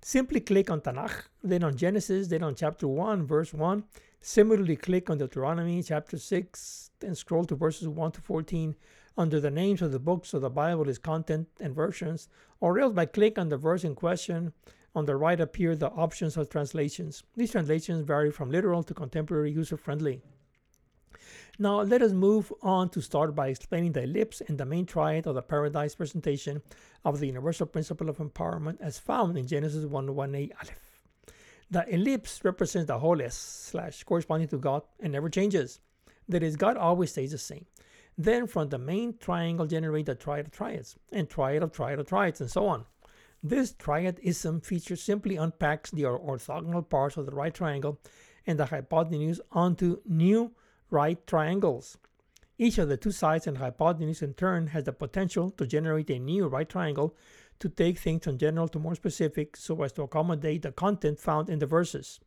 Simply click on Tanakh, then on Genesis, then on chapter 1, verse 1. Similarly, click on Deuteronomy chapter 6, then scroll to verses 1 to 14 under the names of the books of the Bible is content and versions, or else by click on the verse in question. On the right appear the options of translations. These translations vary from literal to contemporary user friendly. Now let us move on to start by explaining the ellipse and the main triad of the paradise presentation of the universal principle of empowerment as found in Genesis 1 1a Aleph. The ellipse represents the whole S slash corresponding to God and never changes. That is, God always stays the same. Then from the main triangle generate the triad of triads, and triad of triad of triads, and so on. This triadism feature simply unpacks the orthogonal parts of the right triangle and the hypotenuse onto new right triangles. Each of the two sides and hypotenuse in turn has the potential to generate a new right triangle to take things from general to more specific so as to accommodate the content found in the verses.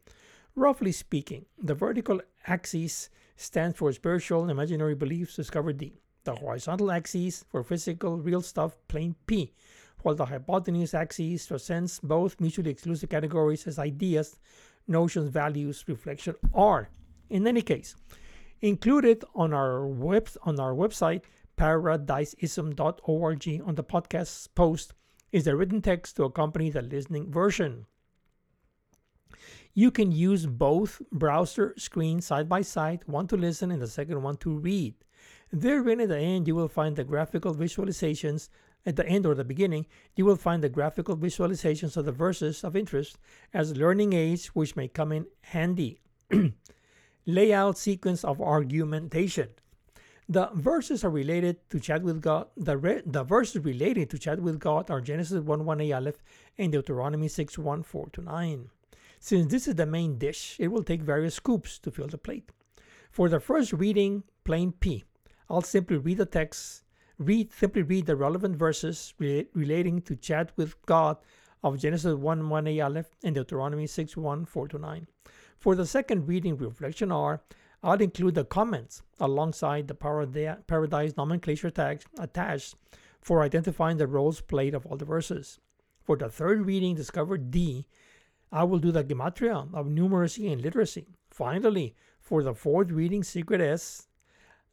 Roughly speaking, the vertical axis stands for spiritual and imaginary beliefs discovered D. The horizontal axis for physical, real stuff, plain P, while the hypotenuse axis transcends both mutually exclusive categories as ideas, notions, values, reflection, are. In any case, included on our web on our website paradisism.org on the podcast post is the written text to accompany the listening version. You can use both browser screens side by side, one to listen and the second one to read. There, Therein at the end you will find the graphical visualizations at the end or the beginning, you will find the graphical visualizations of the verses of interest as learning aids which may come in handy. [clears throat] layout sequence of argumentation. The verses are related to chat with God. The, re- the verses related to chat with God are Genesis 1 1 a Aleph and Deuteronomy 6 1 4 to 9. Since this is the main dish, it will take various scoops to fill the plate. For the first reading, plain P, I'll simply read the text, read simply read the relevant verses re- relating to chat with God of Genesis 1 1 a Aleph and Deuteronomy 6 1 4 to 9. For the second reading reflection R, I'll include the comments alongside the paradise nomenclature tags attached for identifying the roles played of all the verses. For the third reading, Discover D, I will do the gematria of numeracy and literacy. Finally, for the fourth reading, Secret S,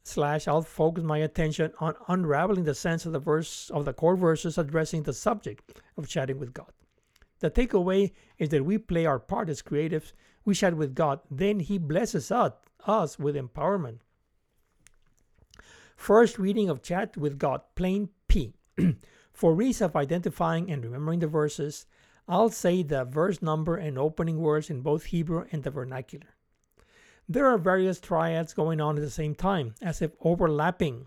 slash I'll focus my attention on unraveling the sense of the verse of the core verses addressing the subject of chatting with God. The takeaway is that we play our part as creatives we chat with God, then He blesses us, us with empowerment. First reading of Chat with God, plain P. [clears throat] For ease of identifying and remembering the verses, I'll say the verse number and opening words in both Hebrew and the vernacular. There are various triads going on at the same time, as if overlapping.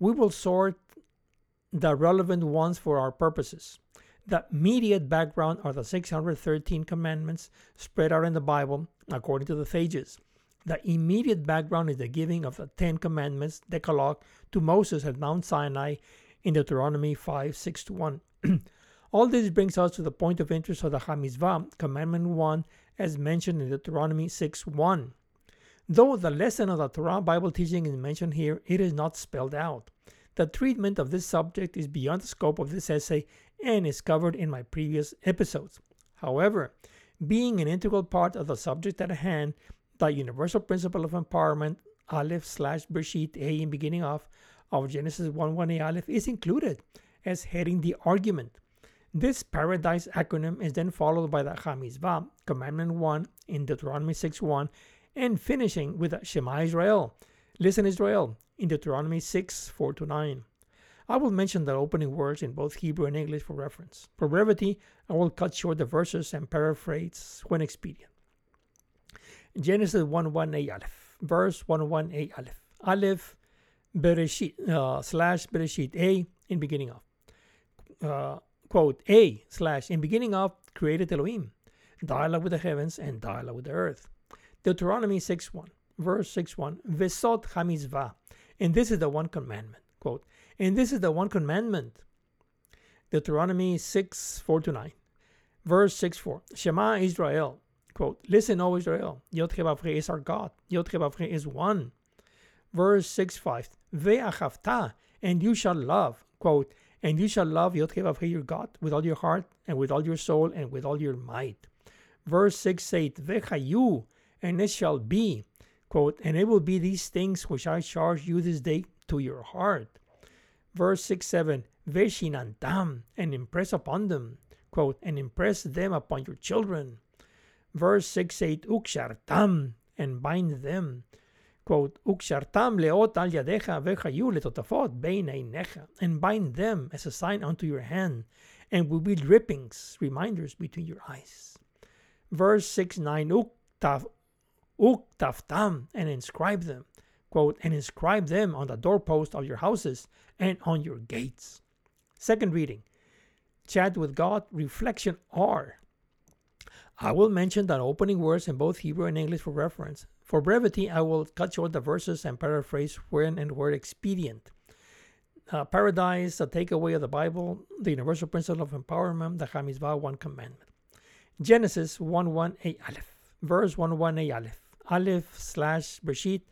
We will sort the relevant ones for our purposes. The immediate background are the 613 commandments spread out in the Bible according to the Sages. The immediate background is the giving of the Ten Commandments, Decalogue, to Moses at Mount Sinai in Deuteronomy 5 6 to 1. [clears throat] All this brings us to the point of interest of the Hamizvah, Commandment 1, as mentioned in Deuteronomy 6 1. Though the lesson of the Torah Bible teaching is mentioned here, it is not spelled out. The treatment of this subject is beyond the scope of this essay and is covered in my previous episodes. However, being an integral part of the subject at hand, the universal principle of empowerment, Aleph slash Bereshit, A in beginning of, of Genesis 1 1 A Aleph is included as heading the argument. This paradise acronym is then followed by the Hamizvah, Commandment 1 in Deuteronomy 6.1, and finishing with Shema Israel, Listen Israel, in Deuteronomy 6 4 to 9. I will mention the opening words in both Hebrew and English for reference. For brevity, I will cut short the verses and paraphrase when expedient. Genesis 1 1 a Aleph, verse 1 1 a Aleph. Aleph Bereshit, uh, slash Bereshit, A, in beginning of. Uh, quote, A, slash, in beginning of, created Elohim, dialogue with the heavens and dialogue with the earth. Deuteronomy 6 1, verse 6 1, Vesot Hamizvah, and this is the one commandment. Quote, and this is the one commandment. Deuteronomy 6 4 to 9. Verse 6 4. Shema Israel. Quote, Listen, O Israel. Yod is our God. Yod is one. Verse 6 5. Ve'achavta, and you shall love. Quote, and you shall love Yod your God with all your heart and with all your soul and with all your might. Verse 6 8. Vechayu, and it shall be. Quote, and it will be these things which I charge you this day to your heart. Verse 6 7 Veshinantam, and impress upon them, quote, and impress them upon your children. Verse 6 8 Ukshartam, and bind them, quote, Ukshartam leot al yadecha vechayu letotafot beineinecha, and bind them as a sign unto your hand, and will be drippings, reminders between your eyes. Verse 6 9 Uktaf, Uktaftam, and inscribe them, quote, and inscribe them on the doorpost of your houses and on your gates. Second reading, Chat with God, Reflection R. I will mention the opening words in both Hebrew and English for reference. For brevity, I will cut short the verses and paraphrase when and where expedient. Uh, paradise, the takeaway of the Bible, the universal principle of empowerment, the Hamizvah, one commandment. Genesis 1 1 a Aleph, verse 1 1 a Aleph, Aleph slash Bereshit,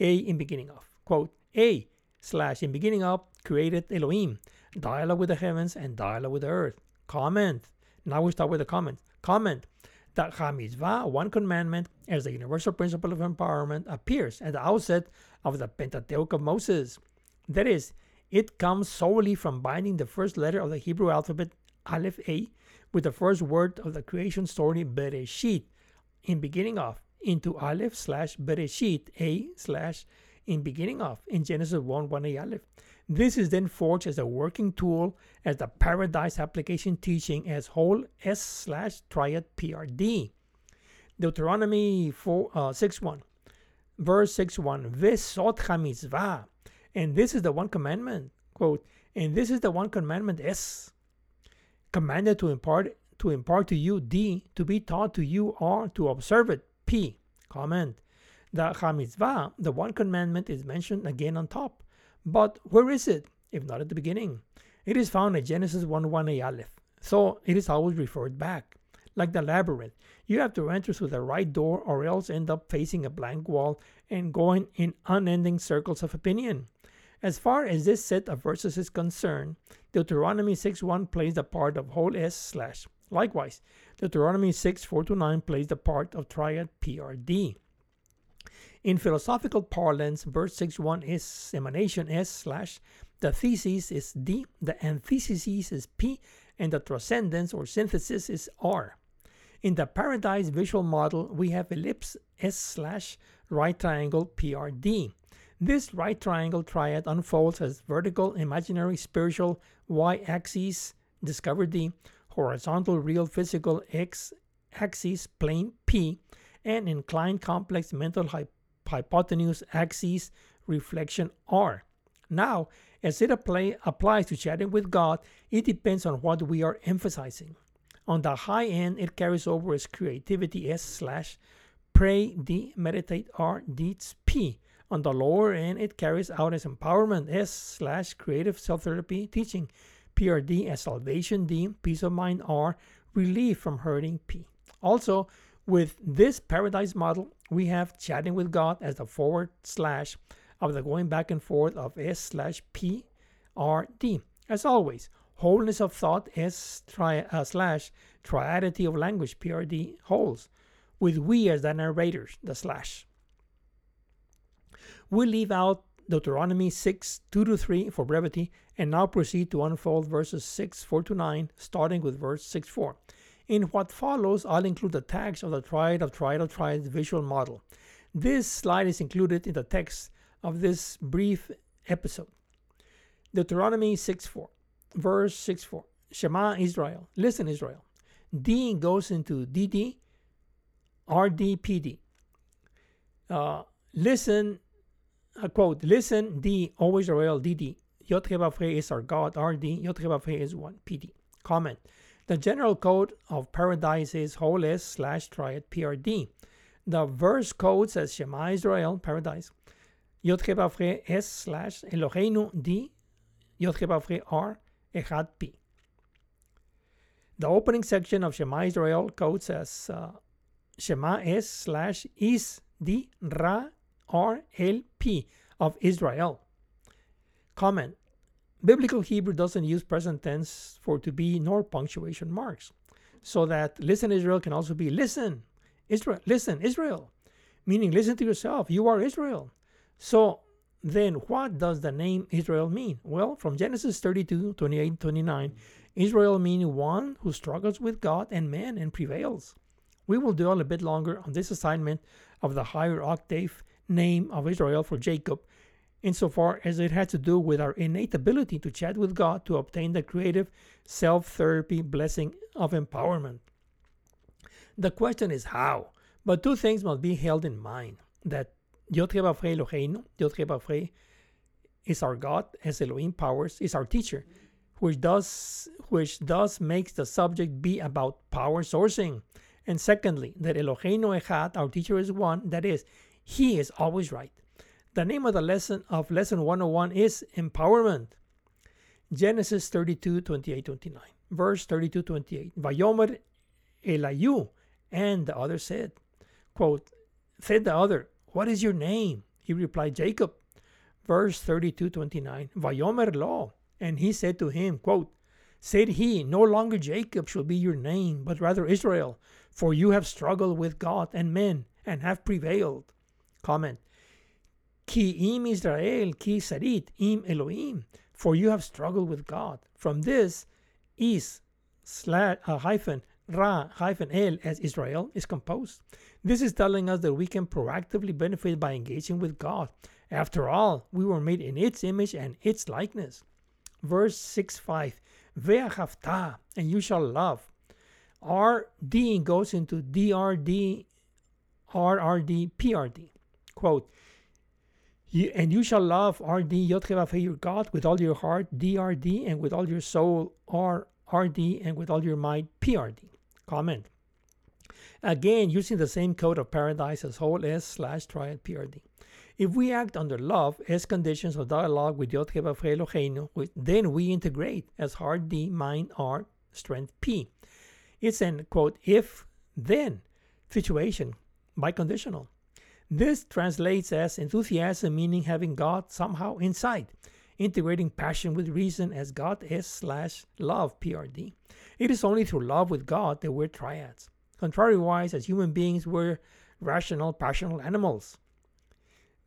a in beginning of. Quote, A slash in beginning of created Elohim. Dialogue with the heavens and dialogue with the earth. Comment. Now we start with the comment. Comment that Hamizvah, one commandment, as the universal principle of empowerment, appears at the outset of the Pentateuch of Moses. That is, it comes solely from binding the first letter of the Hebrew alphabet, Aleph A, with the first word of the creation story, Bereshit, in beginning of, into Aleph slash Bereshit, A slash in beginning of, in Genesis 1 1 A Aleph. This is then forged as a working tool as the Paradise application teaching as whole S slash triad PRD. Deuteronomy 4, uh, 6 1, verse 6 1, Vesot hamizvah, and this is the one commandment, quote, and this is the one commandment S, commanded to impart to impart to you D, to be taught to you R, to observe it P. Comment. The Hamitzvah, the one commandment, is mentioned again on top. But where is it, if not at the beginning? It is found in Genesis 1 1 a Aleph, so it is always referred back. Like the labyrinth, you have to enter through the right door or else end up facing a blank wall and going in unending circles of opinion. As far as this set of verses is concerned, Deuteronomy 6 1 plays the part of whole S slash. Likewise, Deuteronomy 6 4 9 plays the part of triad PRD. In philosophical parlance, verse 6 1 is emanation S slash, the thesis is D, the antithesis is P, and the transcendence or synthesis is R. In the paradise visual model, we have ellipse S slash right triangle PRD. This right triangle triad unfolds as vertical, imaginary, spiritual y axis, discover D, horizontal, real, physical x axis, plain P, and inclined complex mental hypotenuse axis, reflection R. Now, as it apply, applies to chatting with God, it depends on what we are emphasizing. On the high end, it carries over as creativity S slash pray D, meditate R, deeds P. On the lower end, it carries out as empowerment S slash creative self therapy teaching PRD as salvation D, peace of mind R, relief from hurting P. Also, with this paradise model, we have chatting with God as the forward slash of the going back and forth of S slash P R D. As always, wholeness of thought S tri, uh, slash triadity of language PRD holds, with we as the narrators, the slash. We leave out Deuteronomy 6 2 to 3 for brevity, and now proceed to unfold verses 6 4 to 9, starting with verse 6 4. In what follows, I'll include the tags of the triad of triad of triad visual model. This slide is included in the text of this brief episode. Deuteronomy 6 4, verse 6 4. Shema Israel. Listen, Israel. D goes into DD, RDPD. Uh, listen, uh, quote, listen, D, always Israel, DD. Yod is our God, RD. Yod is one, PD. Comment. The general code of paradise is whole S slash triad PRD. The verse code says Shema Israel, paradise. Yod S slash Eloheinu D. Yod R, Echad P. The opening section of Shema Israel code says uh, Shema S slash is D Ra R L Of Israel. Comment Biblical Hebrew doesn't use present tense for to be nor punctuation marks. So that listen Israel can also be listen Israel, listen Israel, meaning listen to yourself, you are Israel. So then what does the name Israel mean? Well, from Genesis 32, 28, 29, Israel means one who struggles with God and man and prevails. We will dwell a bit longer on this assignment of the higher octave name of Israel for Jacob insofar as it had to do with our innate ability to chat with God to obtain the creative self therapy blessing of empowerment. The question is how, but two things must be held in mind that Yod Eloheinu, Yod is our God, as Elohim powers, is our teacher, which does which does makes the subject be about power sourcing. And secondly, that Eloheinu Echad, our teacher is one, that is, he is always right. The name of the lesson of lesson 101 is empowerment. Genesis 32, 28, 29. Verse 32, 28. Vayomer Elayu, and the other said, quote, said the other, What is your name? He replied, Jacob. Verse 32, 29. Vayomer Lo, and he said to him, quote, Said he, No longer Jacob shall be your name, but rather Israel, for you have struggled with God and men, and have prevailed. Comment. Ki im Israel, ki sarit im Elohim, for you have struggled with God. From this, is slash, uh, hyphen ra hyphen el as Israel is composed. This is telling us that we can proactively benefit by engaging with God. After all, we were made in its image and its likeness. Verse 6 5 Ve'achavta, and you shall love. RD goes into DRD, RRD, PRD. Quote, and you shall love RD Yotchevafe your God with all your heart, DRD, and with all your soul, RRD, and with all your might, PRD. Comment. Again, using the same code of paradise as whole S slash triad PRD. If we act under love as conditions of dialogue with Yotchevafe Eloheinu, then we integrate as heart D, mind R, strength P. It's an quote, if then situation, biconditional. This translates as enthusiasm, meaning having God somehow inside, integrating passion with reason as God is slash love, PRD. It is only through love with God that we're triads. Contrariwise, as human beings, we're rational, passional animals.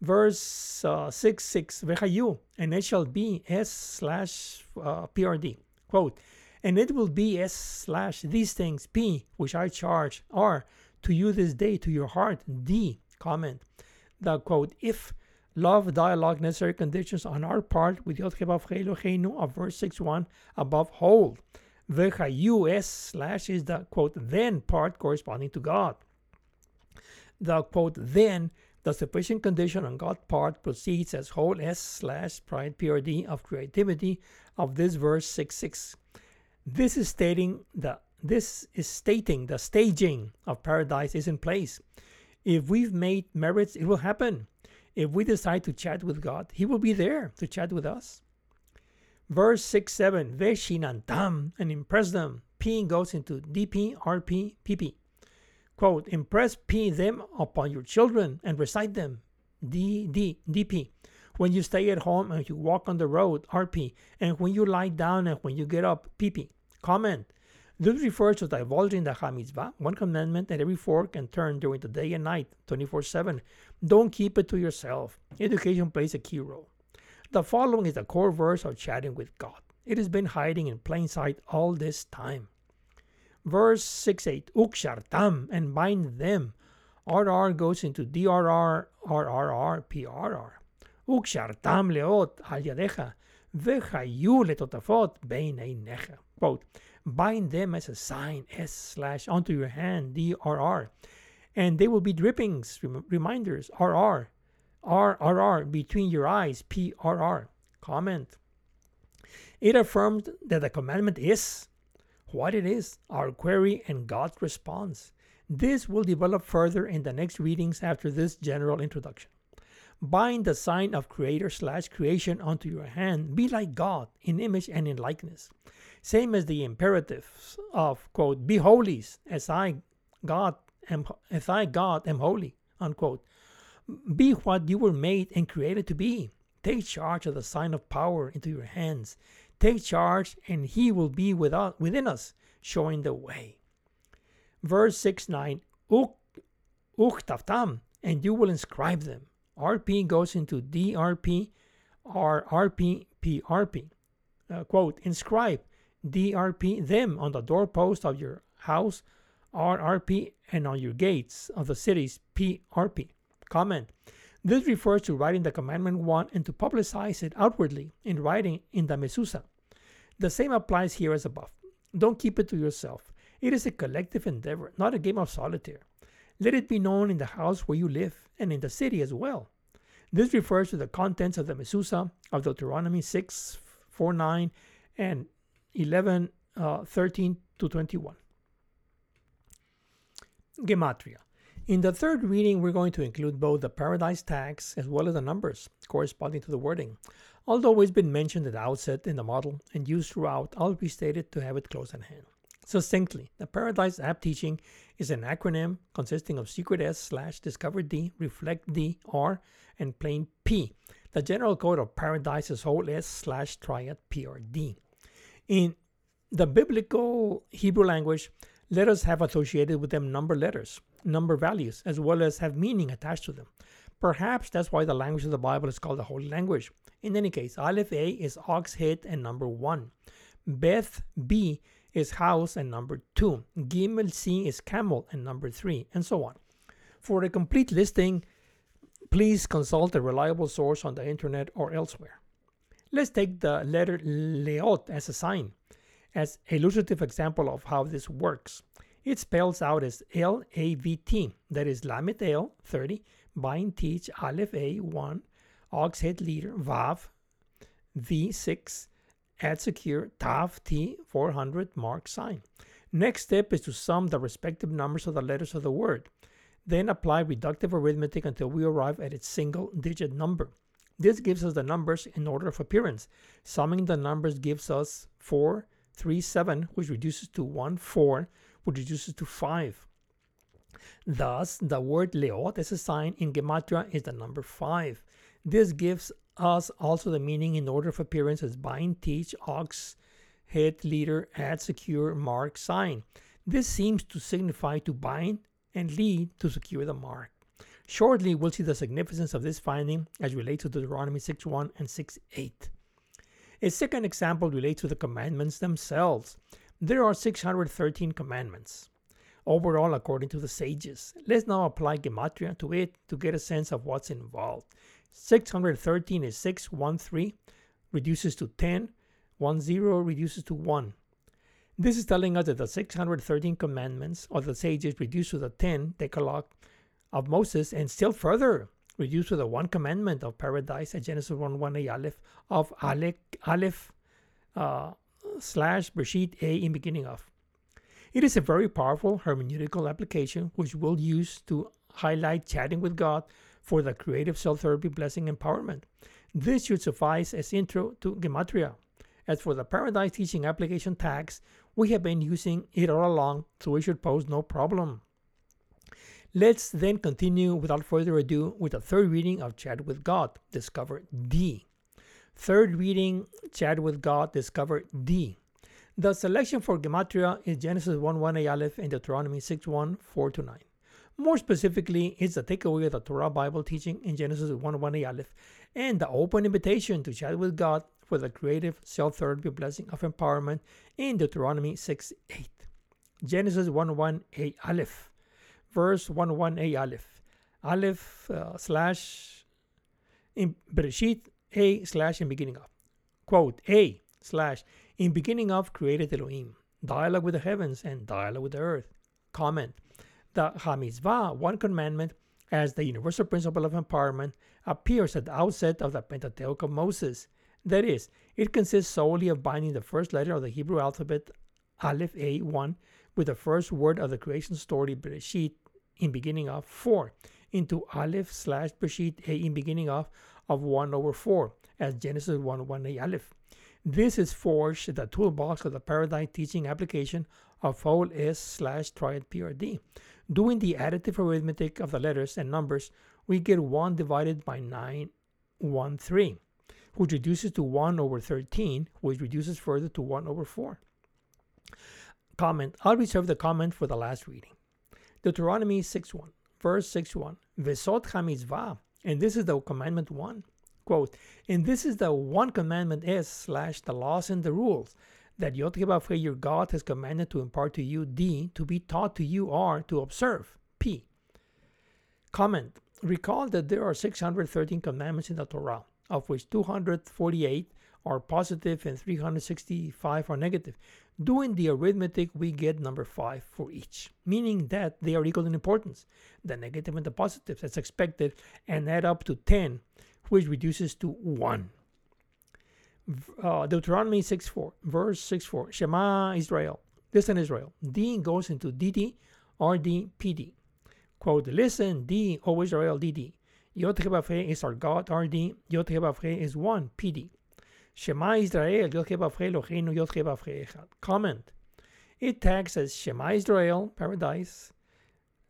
Verse uh, 6 6 Vechayu, and it shall be S slash uh, PRD. Quote, and it will be S slash these things, P, which I charge, are to you this day, to your heart, D, comment. The quote, if love dialogue necessary conditions on our part with Yod Eloheinu of verse 6 1 above hold. Vechayu S slash is the quote then part corresponding to God. The quote then the sufficient condition on God's part proceeds as whole S slash pride PRD of creativity of this verse 6 6. This is stating the this is stating the staging of paradise is in place. If we've made merits, it will happen. If we decide to chat with God, He will be there to chat with us. Verse 6 7 Veshinantam and impress them. P goes into DP, RP, PP. Quote, impress P them upon your children and recite them. D, D, DP. When you stay at home and you walk on the road, RP. And when you lie down and when you get up, PP. Comment. This refers to divulging the Hamitzvah, one commandment at every fork and turn during the day and night, 24 7. Don't keep it to yourself. Education plays a key role. The following is the core verse of chatting with God. It has been hiding in plain sight all this time. Verse 6 8 Ukshartam and bind them. RR goes into DRR, RRR, PRR. Ukshartam leot al yadecha. Vechayu letotafot bein einecha. Quote, bind them as a sign, S slash, onto your hand, DRR. And they will be drippings, rem- reminders, RR. RRR, between your eyes, PRR. Comment. It affirmed that the commandment is what it is, our query, and God's response. This will develop further in the next readings after this general introduction. Bind the sign of creator slash creation onto your hand. Be like God in image and in likeness. Same as the imperatives of quote, be holy as I God am as I God am holy, unquote. Be what you were made and created to be. Take charge of the sign of power into your hands. Take charge, and he will be within us, showing the way. Verse 6 9 Uchtaftam, and you will inscribe them. RP goes into DRP or RP PRP. Uh, quote, inscribe DRP them on the doorpost of your house, RRP, and on your gates of the cities, PRP. Comment. This refers to writing the commandment 1 and to publicize it outwardly in writing in the Mezuzah. The same applies here as above. Don't keep it to yourself. It is a collective endeavor, not a game of solitaire. Let it be known in the house where you live and in the city as well. This refers to the contents of the Mezuzah of Deuteronomy 6, 4, 9, and 11, uh, 13 to 21. Gematria. In the third reading, we're going to include both the paradise tags as well as the numbers corresponding to the wording. Although it's been mentioned at the outset in the model and used throughout, I'll restate it to have it close at hand. Succinctly, the Paradise App Teaching is an acronym consisting of Secret S slash Discover D, Reflect D, R, and Plain P. The general code of Paradise is whole S slash Triad PRD. In the biblical Hebrew language, letters have associated with them number letters number values, as well as have meaning attached to them. Perhaps that's why the language of the Bible is called the Holy Language. In any case, Aleph A is ox head and number one. Beth B is house and number two. Gimel C is camel and number three, and so on. For a complete listing, please consult a reliable source on the internet or elsewhere. Let's take the letter Leot as a sign, as illustrative example of how this works. It spells out as L A V T, that is Lamet L 30, Bind Teach Aleph A 1, Ox Head Leader Vav V 6, Add Secure Tav T 400 mark sign. Next step is to sum the respective numbers of the letters of the word. Then apply reductive arithmetic until we arrive at its single digit number. This gives us the numbers in order of appearance. Summing the numbers gives us 4, 3, 7, which reduces to 1, 4, which reduces to 5. Thus, the word leot as a sign in Gematria is the number 5. This gives us also the meaning in order of appearance as bind, teach, ox, head, leader, add, secure, mark, sign. This seems to signify to bind and lead to secure the mark. Shortly, we'll see the significance of this finding as relates to Deuteronomy 6.1 and 6.8. A second example relates to the commandments themselves. There are 613 commandments overall according to the sages. Let's now apply Gematria to it to get a sense of what's involved. 613 is 613 reduces to 10, 10 reduces to 1. This is telling us that the 613 commandments of the sages reduce to the 10 Decalogue of Moses and still further reduced to the one commandment of paradise at Genesis 1 1 a Aleph of Aleph, Aleph uh, slash Bereshit A in beginning of. It is a very powerful hermeneutical application which we'll use to highlight chatting with God for the creative self therapy blessing empowerment. This should suffice as intro to Gematria. As for the Paradise Teaching application tags, we have been using it all along, so it should pose no problem. Let's then continue without further ado with the third reading of Chat with God, Discover D. Third reading, Chat with God, Discover D. The selection for Gematria is Genesis 1 1 Aleph and Deuteronomy 6 1 4 to 9. More specifically, it's the takeaway of the Torah Bible teaching in Genesis 1 1 Aleph and the open invitation to chat with God for the creative self therapy blessing of empowerment in Deuteronomy 6 8. Genesis 1 1 Aleph, verse 1 1 A Aleph. Aleph uh, slash in Bereshit A slash in beginning of. Quote A slash in beginning of created Elohim. Dialogue with the heavens and dialogue with the earth. Comment the Hamitzvah, one commandment, as the universal principle of empowerment, appears at the outset of the Pentateuch of Moses. That is, it consists solely of binding the first letter of the Hebrew alphabet, Aleph A 1, with the first word of the creation story, Bereshit, in beginning of 4, into Aleph slash Bereshit A in beginning of of 1 over 4, as Genesis 1 1 A Aleph. This is forged the toolbox of the paradigm teaching application of whole S slash triad PRD. Doing the additive arithmetic of the letters and numbers, we get 1 divided by 9, 1, 3, which reduces to 1 over 13, which reduces further to 1 over 4. Comment. I'll reserve the comment for the last reading. Deuteronomy 6 1, verse 6 1. Vesot hamitzvah, and this is the commandment 1. Quote, and this is the one commandment is slash the laws and the rules that Yod your God has commanded to impart to you, D, to be taught to you, R, to observe, P. Comment Recall that there are 613 commandments in the Torah, of which 248 are positive and 365 are negative. Doing the arithmetic, we get number 5 for each, meaning that they are equal in importance, the negative and the positive, as expected, and add up to 10, which reduces to 1 uh, Deuteronomy 6.4, verse 6.4, Shema Israel, listen Israel. D goes into DD, RD, PD. Quote, listen, D, O Israel, DD. Yod is our God, RD. Yod is one, PD. Shema Israel, Eloheinu. Comment. It tags as Shema Israel, paradise,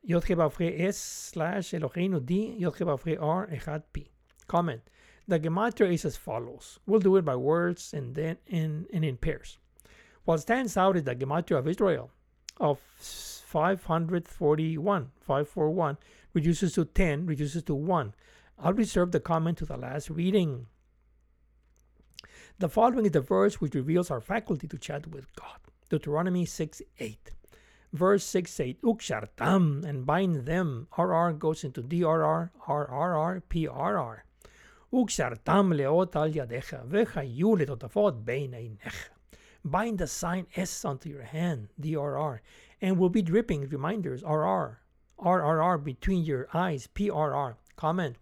Yod es slash Eloheinu D, Yod R, Echad P. Comment. The gematria is as follows. We'll do it by words and then in, and in pairs. What stands out is the gematria of Israel of 541, 541, reduces to 10, reduces to 1. I'll reserve the comment to the last reading. The following is the verse which reveals our faculty to chat with God. Deuteronomy 6 8. Verse 6 eight. Ukshartam, and bind them. RR goes into DRR, RRR, PRR. Ukshartam leot al yadecha, vecha yulet otafot bein einecha. Bind the sign S onto your hand, DRR, and will be dripping reminders, RR, RRR, between your eyes, PRR. Comment,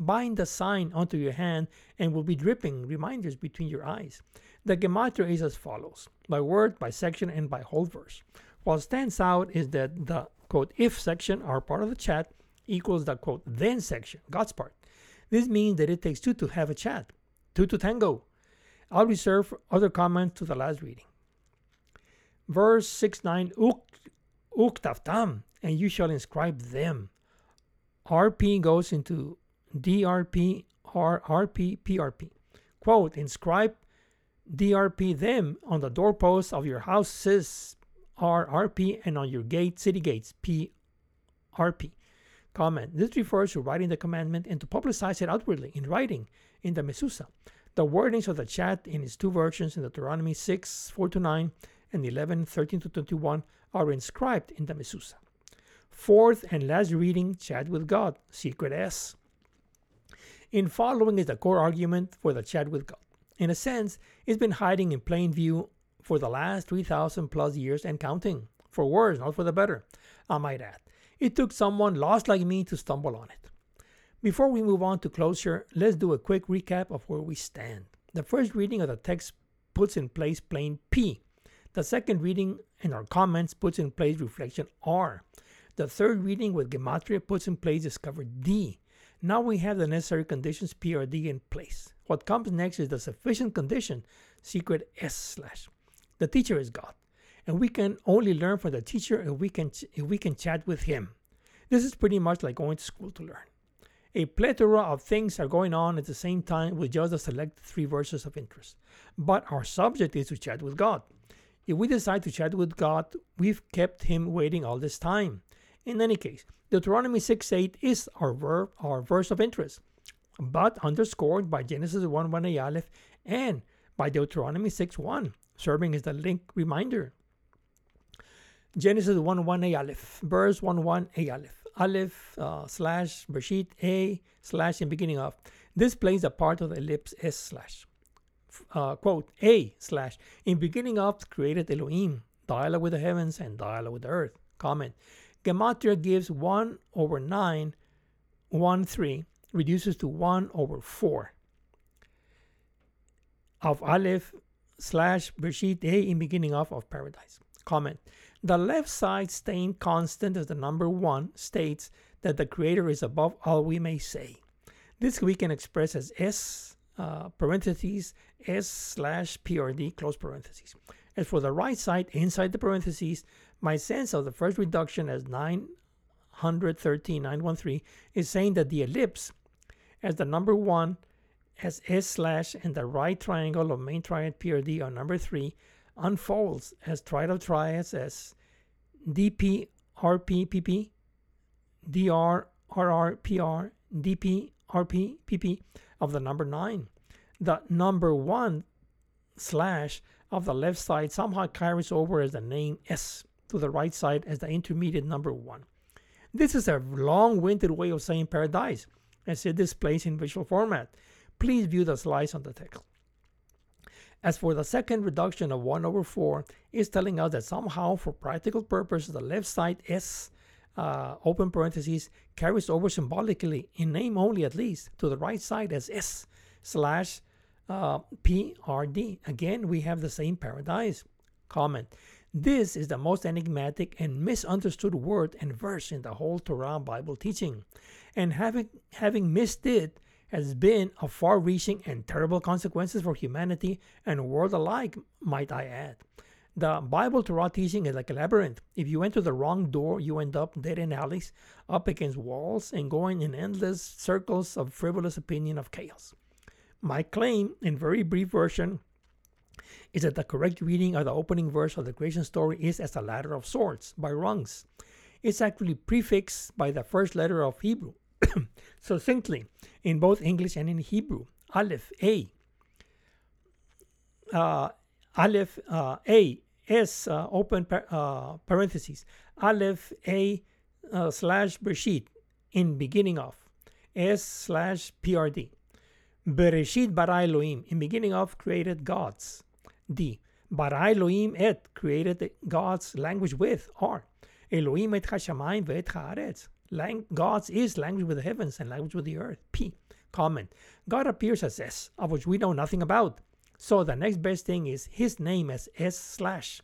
Bind the sign onto your hand and will be dripping reminders between your eyes. The gematria is as follows, by word, by section, and by whole verse. What stands out is that the quote if section, our part of the chat, equals the quote then section, God's part. This means that it takes two to have a chat, two to tango. I'll reserve other comments to the last reading. Verse 6 9 Uktaftam, and you shall inscribe them. RP goes into DRP, RP, PRP. Quote, inscribe DRP them on the doorposts of your houses, RRP, and on your gate, city gates, PRP. Comment. This refers to writing the commandment and to publicize it outwardly in writing in the Mezuzah. The wordings of the chat in its two versions in Deuteronomy 6, 4 to 9 and 11, 13 to 21 are inscribed in the Mezuzah. Fourth and last reading, chat with God, secret S. In following is the core argument for the with God. In a sense, it's been hiding in plain view for the last 3,000 plus years and counting. For worse, not for the better, I might add. It took someone lost like me to stumble on it. Before we move on to closure, let's do a quick recap of where we stand. The first reading of the text puts in place plain P. The second reading and our comments puts in place reflection R. The third reading with Gematria puts in place discover D. Now we have the necessary conditions PRD in place. What comes next is the sufficient condition, secret S slash. The teacher is God and we can only learn from the teacher if we can if we can chat with him. This is pretty much like going to school to learn. A plethora of things are going on at the same time with just the select three verses of interest. But our subject is to chat with God. If we decide to chat with God, we've kept him waiting all this time. In any case, Deuteronomy 6 8 is our, our verse of interest, but underscored by Genesis 1 1 Aleph and by Deuteronomy 6 1, serving as the link reminder. Genesis 1 1 Aleph, verse 1 1 Aleph, Aleph uh, slash Bereshit A slash in beginning of. This plays a part of the ellipse S slash. Uh, quote, A slash, in beginning of created Elohim, dialogue with the heavens and dialogue with the earth. Comment, Gematria gives 1 over 9, 1 3, reduces to 1 over 4 of Aleph slash Bereshit A in beginning of of paradise. Comment, the left side staying constant as the number 1 states that the creator is above all we may say. This we can express as S uh, parentheses S slash PRD close parentheses. As for the right side inside the parentheses, my sense of the first reduction as 913, 913 is saying that the ellipse as the number 1 as S slash and the right triangle of main triad PRD on number 3 unfolds as triad of triads as DP RP PP DR RR PR DP RP PP of the number 9. The number 1 slash of the left side somehow carries over as the name S to the right side as the intermediate number 1. This is a long-winded way of saying paradise as it displays in visual format. Please view the slides on the text. As for the second reduction of 1 over 4, is telling us that somehow for practical purposes the left side S uh, open parentheses carries over symbolically in name only at least to the right side as S slash uh, PRD. Again, we have the same paradise. Comment. This is the most enigmatic and misunderstood word and verse in the whole Torah Bible teaching. And having, having missed it has been of far reaching and terrible consequences for humanity and world alike, might I add. The Bible Torah teaching is like a labyrinth. If you enter the wrong door, you end up dead in alleys, up against walls, and going in endless circles of frivolous opinion of chaos. My claim, in very brief version, is that the correct reading of the opening verse of the creation story is as a ladder of sorts, by rungs. It's actually prefixed by the first letter of Hebrew, [coughs] succinctly, in both English and in Hebrew. Aleph, A. Uh, Aleph uh, A S uh, open par uh, parentheses Aleph A uh, slash Bereshit in beginning of S slash PRD. Bereshit bara Elohim in beginning of created gods. D. Bara Elohim et created God's language with R. Elohim et hashamayim ve'et haaretz. Lang- God's is language with the heavens and language with the earth. P. Comment. God appears as S, of which we know nothing about. So the next best thing is his name as S slash.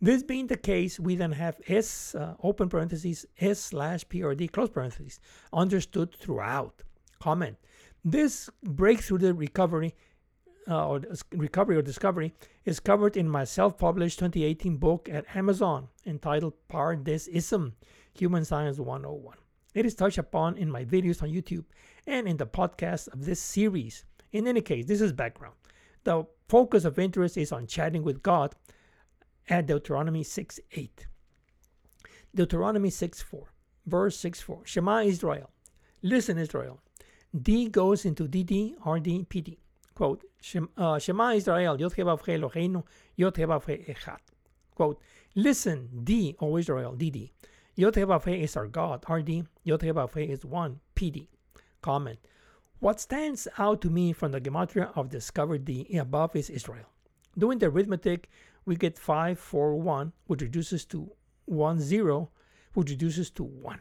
This being the case, we then have S uh, open parentheses S slash PRD close parentheses understood throughout. Comment. This breakthrough the recovery uh, or recovery or discovery is covered in my self-published 2018 book at Amazon entitled Ism, Human Science 101. It is touched upon in my videos on YouTube and in the podcast of this series. In any case, this is background. The focus of interest is on chatting with God at Deuteronomy 6 8. Deuteronomy 6 4, verse 6 4. Shema Israel. Listen, Israel. D goes into DD, RD, PD. Quote, uh, Shema Israel, Yod Eloheinu, Yod Echad. Quote, Listen, D, O Israel, DD. Yod is our God, RD. Yod is one, PD. Comment. What stands out to me from the gematria of discovered the above is Israel. Doing the arithmetic, we get 5, 4, 1, which reduces to 1, 0, which reduces to 1.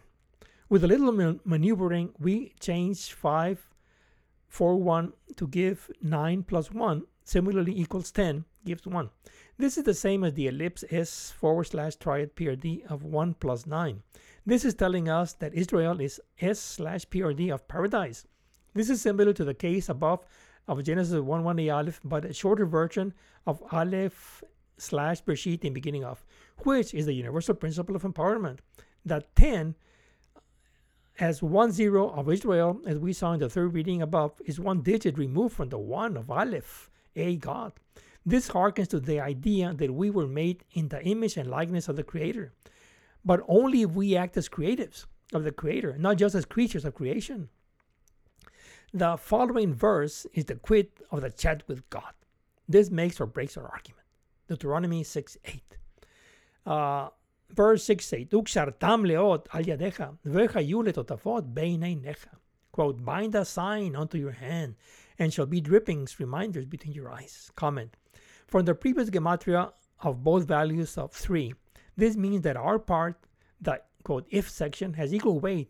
With a little maneuvering, we change 5, 4, 1 to give 9 plus 1, similarly equals 10, gives 1. This is the same as the ellipse S forward slash triad PRD of 1 plus 9. This is telling us that Israel is S slash PRD of paradise. This is similar to the case above of Genesis 1 1 Aleph, but a shorter version of Aleph slash Bereshit in beginning of, which is the universal principle of empowerment. That 10 as one zero of Israel, as we saw in the third reading above, is one digit removed from the 1 of Aleph, a God. This harkens to the idea that we were made in the image and likeness of the Creator, but only if we act as creatives of the Creator, not just as creatures of creation. The following verse is the quid of the chat with God. This makes or breaks our argument. Deuteronomy 6 8. Uh, verse 6 8. Ukshartam leot al yadecha, vechayu letotafot beineinecha. Quote, bind a sign onto your hand, and shall be drippings, reminders between your eyes. Comment. From the previous gematria of both values of 3, this means that our part, the quote if section, has equal weight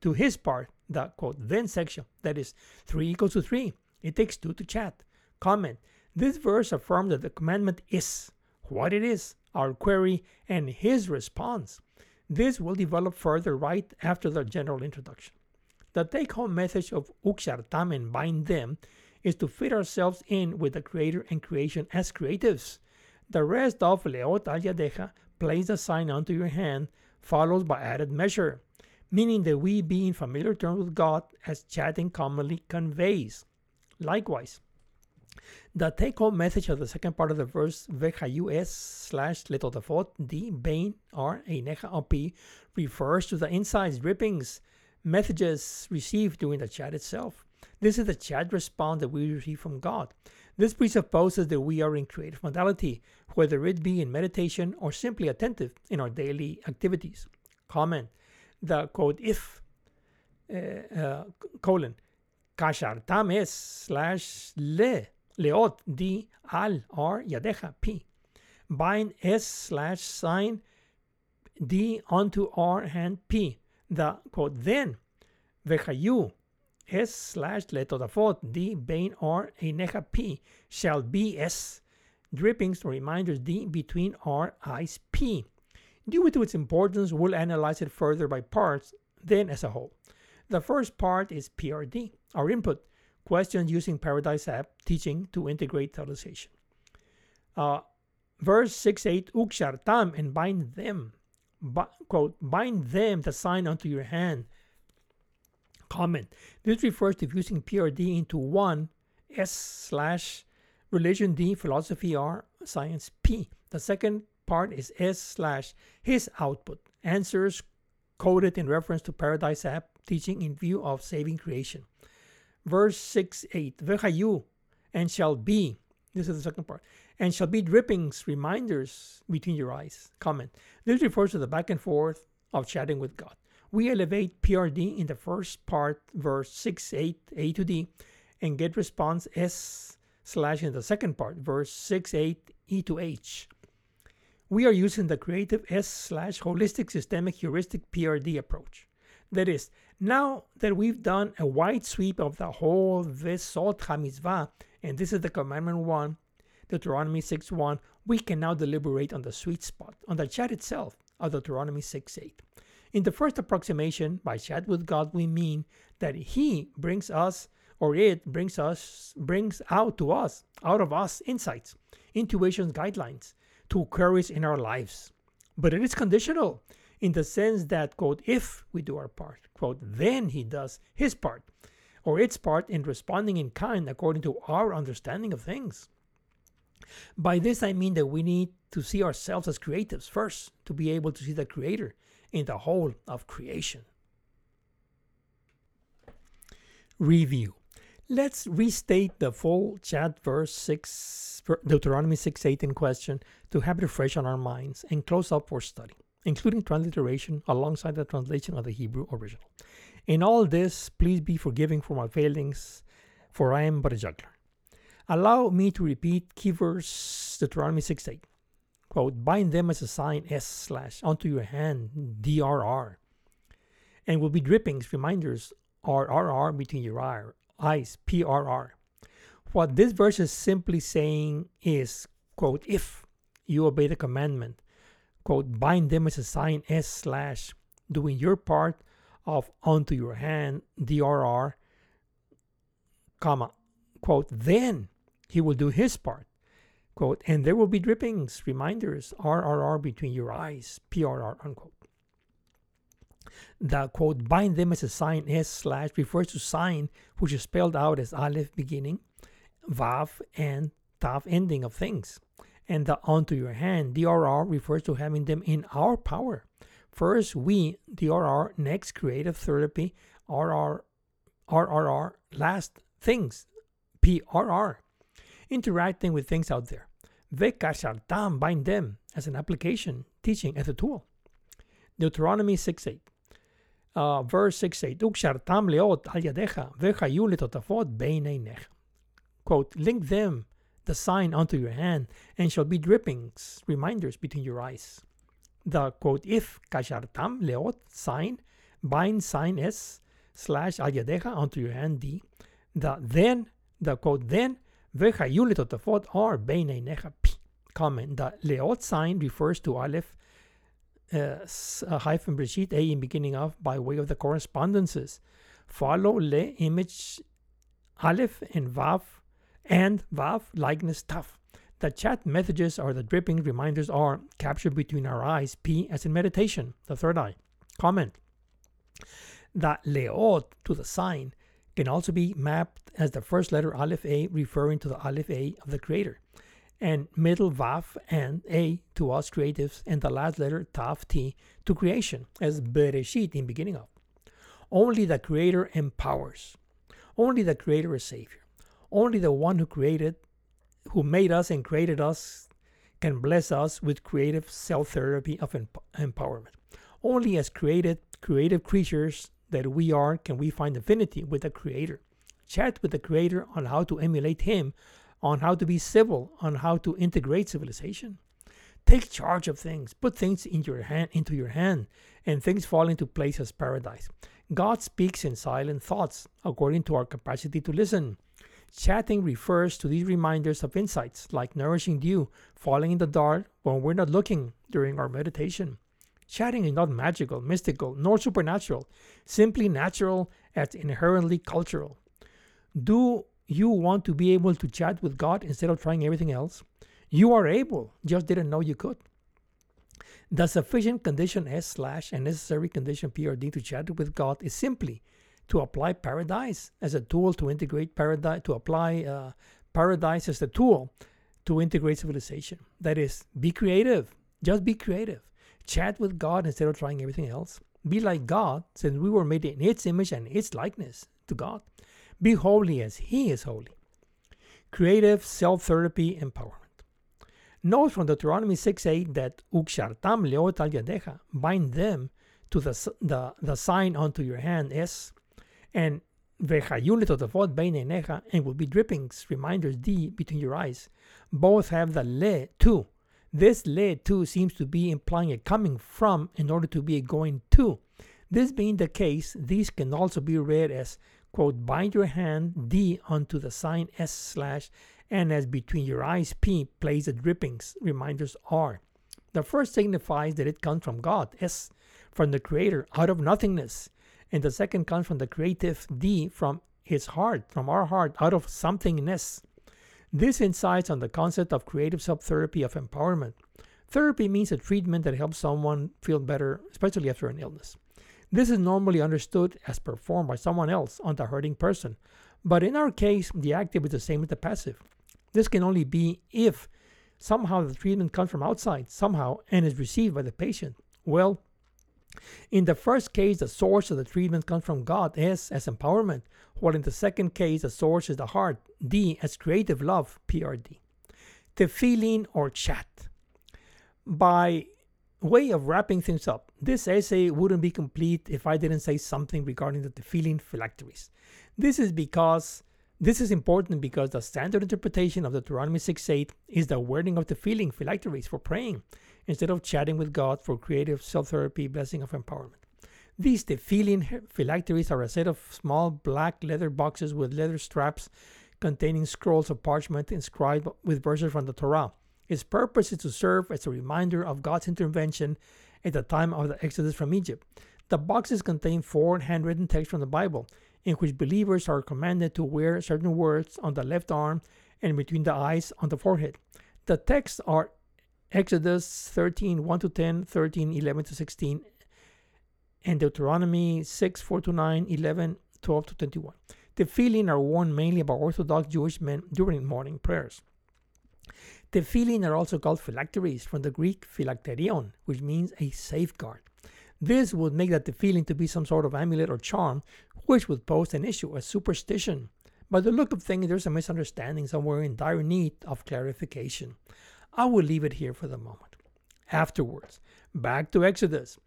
to his part, the quote then section. That is 3 equals to 3. It takes 2 to chat. Comment. This verse affirms that the commandment is what it is, our query, and his response. This will develop further right after the general introduction. The take home message of Ukshartam and bind them is to fit ourselves in with the Creator and creation as creatives. The rest of Leot al Yadeja, place a sign onto your hand, followed by added measure, meaning that we be in familiar terms with God as chatting commonly conveys. Likewise, the take home message of the second part of the verse, VHUS slash letotafot D bain R Einecha OP, refers to the insights, drippings, messages received during the chat itself. This is the chat response that we receive from God. This presupposes that we are in creative modality, whether it be in meditation or simply attentive in our daily activities. Comment the code if uh, uh, colon kashartam es slash le leot di al r yadeja p. Bind s slash sign d onto r and p. The quote then vechayu s slash letodafot d bain r eneja p shall be s. Drippings or reminders d between r eyes p. Due to its importance we'll analyze it further by parts then as a whole. The first part is prd our input questions using Paradise app teaching to integrate utilization. Uh, verse 6 8 Ukshartam and bind them. quote, bind them the sign unto your hand. Comment. This refers to fusing PRD into one S slash religion D, philosophy R, science P. The second part is S slash his output. Answers coded in reference to Paradise app teaching in view of saving creation verse 6 8 Vechayu and shall be this is the second part and shall be drippings reminders between your eyes comment. This refers to the back and forth of chatting with god. We elevate prd in the first part verse 6 8 a to d and get response s slash in the second part verse 6 8 e to h. We are using the creative s slash holistic systemic heuristic prd approach. That is now that we've done a wide sweep of the whole Vesot HaMitzvah, and this is the commandment 1, Deuteronomy 6 1, we can now deliberate on the sweet spot, on the chat itself of Deuteronomy 6 8. In the first approximation, by chat with God, we mean that He brings us, or it brings us, brings out to us, out of us, insights, intuitions, guidelines to courage in our lives. But it is conditional in the sense that, quote, if we do our part, quote, then he does his part, or its part in responding in kind according to our understanding of things. By this I mean that we need to see ourselves as creatives first to be able to see the Creator in the whole of creation. Review. Let's restate the full chat verse 6, Deuteronomy 6 8 in question to have it fresh on our minds and close up for study including transliteration alongside the translation of the Hebrew original. In all this, please be forgiving for my failings, for I am but a juggler. Allow me to repeat key verse Deuteronomy 6 8. Quote, bind them as a sign S slash onto your hand, DRR, and will be drippings, reminders, RRR between your eyes, PRR. What this verse is simply saying is, quote, if you obey the commandment, quote, bind them as a sign S slash, doing your part of onto your hand, DRR, comma, quote, then he will do his part, quote, and there will be drippings, reminders, RRR between your eyes, PRR, unquote. The quote, bind them as a sign S slash refers to sign, which is spelled out as Aleph beginning, Vav, and tav ending of things. And the onto your hand, DRR, refers to having them in our power. First, we, DRR, next, creative therapy, RR, RRR, last, things, PRR, interacting with things out there. Vekashartam, bind them as an application, teaching as a tool. Deuteronomy 6 8. Uh, verse 6 8. Ukshartam leot al yadecha, vechayu letotafot beineinecha. Quote, link them, the sign, onto your hand, and shall be drippings, reminders between your eyes. The quote, if kashartam leot, sign, bind sign S slash al onto your hand D. The then, the quote, then, vechayu letotafot are beineinecha P. Comment, the leot sign refers to Aleph uh, hyphen Breshit, A in beginning of, by way of the correspondences. Follow le image Aleph and Vav and Vav likeness Taf. The chat messages or the dripping reminders are captured between our eyes, P as in meditation, the third eye. Comment. The leot to the sign can also be mapped as the first letter Aleph A referring to the Aleph A of the Creator and middle Vav and A to us creatives, and the last letter Tav T to creation, as Bereshit in beginning of. Only the Creator empowers. Only the Creator is Savior. Only the one who created, who made us and created us, can bless us with creative self therapy of emp- empowerment. Only as created, creative creatures that we are can we find affinity with the Creator. Chat with the Creator on how to emulate Him on how to be civil, on how to integrate civilization. Take charge of things, put things in your hand, into your hand, and things fall into place as paradise. God speaks in silent thoughts, according to our capacity to listen. Chatting refers to these reminders of insights, like nourishing dew falling in the dark when we're not looking during our meditation. Chatting is not magical, mystical, nor supernatural, simply natural and inherently cultural. Do you want to be able to chat with God instead of trying everything else, you are able, just didn't know you could. The sufficient condition S slash and necessary condition PRD to chat with God is simply to apply paradise as a tool to integrate paradise, to apply uh, paradise as a tool to integrate civilization. That is, be creative. Just be creative. Chat with God instead of trying everything else. Be like God, since we were made in its image and its likeness to God. Be holy as He is holy. Creative self therapy empowerment. Note from Deuteronomy 6 8 that Ukshartam leot al yadecha, bind them to the, the, the sign onto your hand, S, and Vechayulet of the vod beinenecha, and will be drippings, reminders D between your eyes. Both have the le too. This le too, seems to be implying a coming from in order to be a going to. This being the case, these can also be read as quote, bind your hand D onto the sign S slash, and as between your eyes P, place the drippings, reminders R. The first signifies that it comes from God, S, from the Creator, out of nothingness. And the second comes from the creative D, from his heart, from our heart, out of somethingness. This insights on the concept of creative self therapy of empowerment. Therapy means a treatment that helps someone feel better, especially after an illness. This is normally understood as performed by someone else on the hurting person, but in our case, the active is the same as the passive. This can only be if somehow the treatment comes from outside, somehow, and is received by the patient. Well, in the first case, the source of the treatment comes from God, S as empowerment, while in the second case, the source is the heart, D as creative love, PRD. The feeling or chat. By way of wrapping things up, this essay wouldn't be complete if I didn't say something regarding the tefillin phylacteries. This is because this is important because the standard interpretation of Deuteronomy 6.8 is the wording of the tefillin phylacteries for praying instead of chatting with God for creative self-therapy blessing of empowerment. These tefillin phylacteries are a set of small black leather boxes with leather straps containing scrolls of parchment inscribed with verses from the Torah. Its purpose is to serve as a reminder of God's intervention at the time of the Exodus from Egypt. The boxes contain four handwritten texts from the Bible, in which believers are commanded to wear certain words on the left arm and between the eyes on the forehead. The texts are Exodus 13 1 to 10, 13 11 to 16, and Deuteronomy 6 4 to 9, 11 12 to 21. The tefillin are worn mainly by Orthodox Jewish men during morning prayers. Tefillin are also called phylacteries from the Greek phylakterion, which means a safeguard. This would make that the tefillin to be some sort of amulet or charm, which would pose an issue, a superstition. By the look of things, there's a misunderstanding somewhere in dire need of clarification. I will leave it here for the moment. Afterwards, back to Exodus.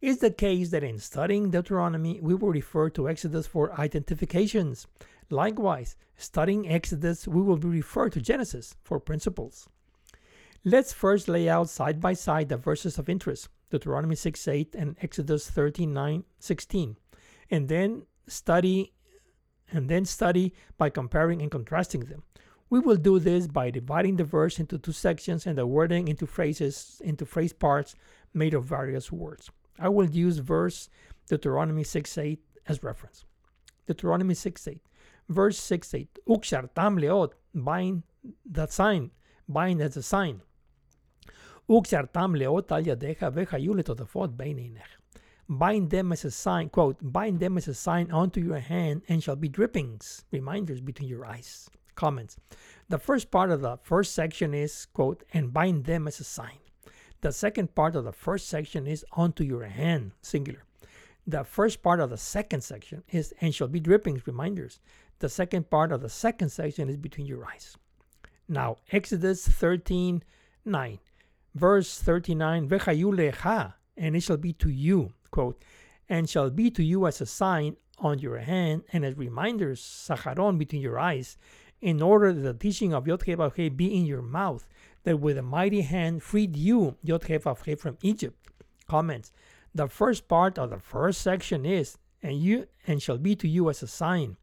It's the case that in studying Deuteronomy, we will refer to Exodus for identifications. Likewise, studying Exodus, we will be referred to Genesis for principles. Let's first lay out side by side the verses of interest, Deuteronomy 6 8 and Exodus 13 16, and then study and then study by comparing and contrasting them. We will do this by dividing the verse into two sections and the wording into phrases into phrase parts made of various words. I will use verse Deuteronomy 6 8 as reference. Deuteronomy 6 8. Verse 6 8. Ukshartam leot, bind the sign, bind as a sign. Ukshartam leot al yadecha vechayulet otafot beineinech. Bind them as a sign, quote, bind them as a sign onto your hand and shall be drippings, reminders between your eyes. Comments. The first part of the first section is, quote, and bind them as a sign. The second part of the first section is onto your hand, singular. The first part of the second section is and shall be drippings, reminders. The second part of the second section is between your eyes. Now, Exodus 13 9. Verse 39, Vechayulecha, and it shall be to you, quote, and shall be to you as a sign on your hand and as reminders, sacharon, between your eyes, in order that the teaching of Yod be in your mouth, that with a mighty hand freed you, Yod from Egypt. Comments. The first part of the first section is, and you and shall be to you as a sign.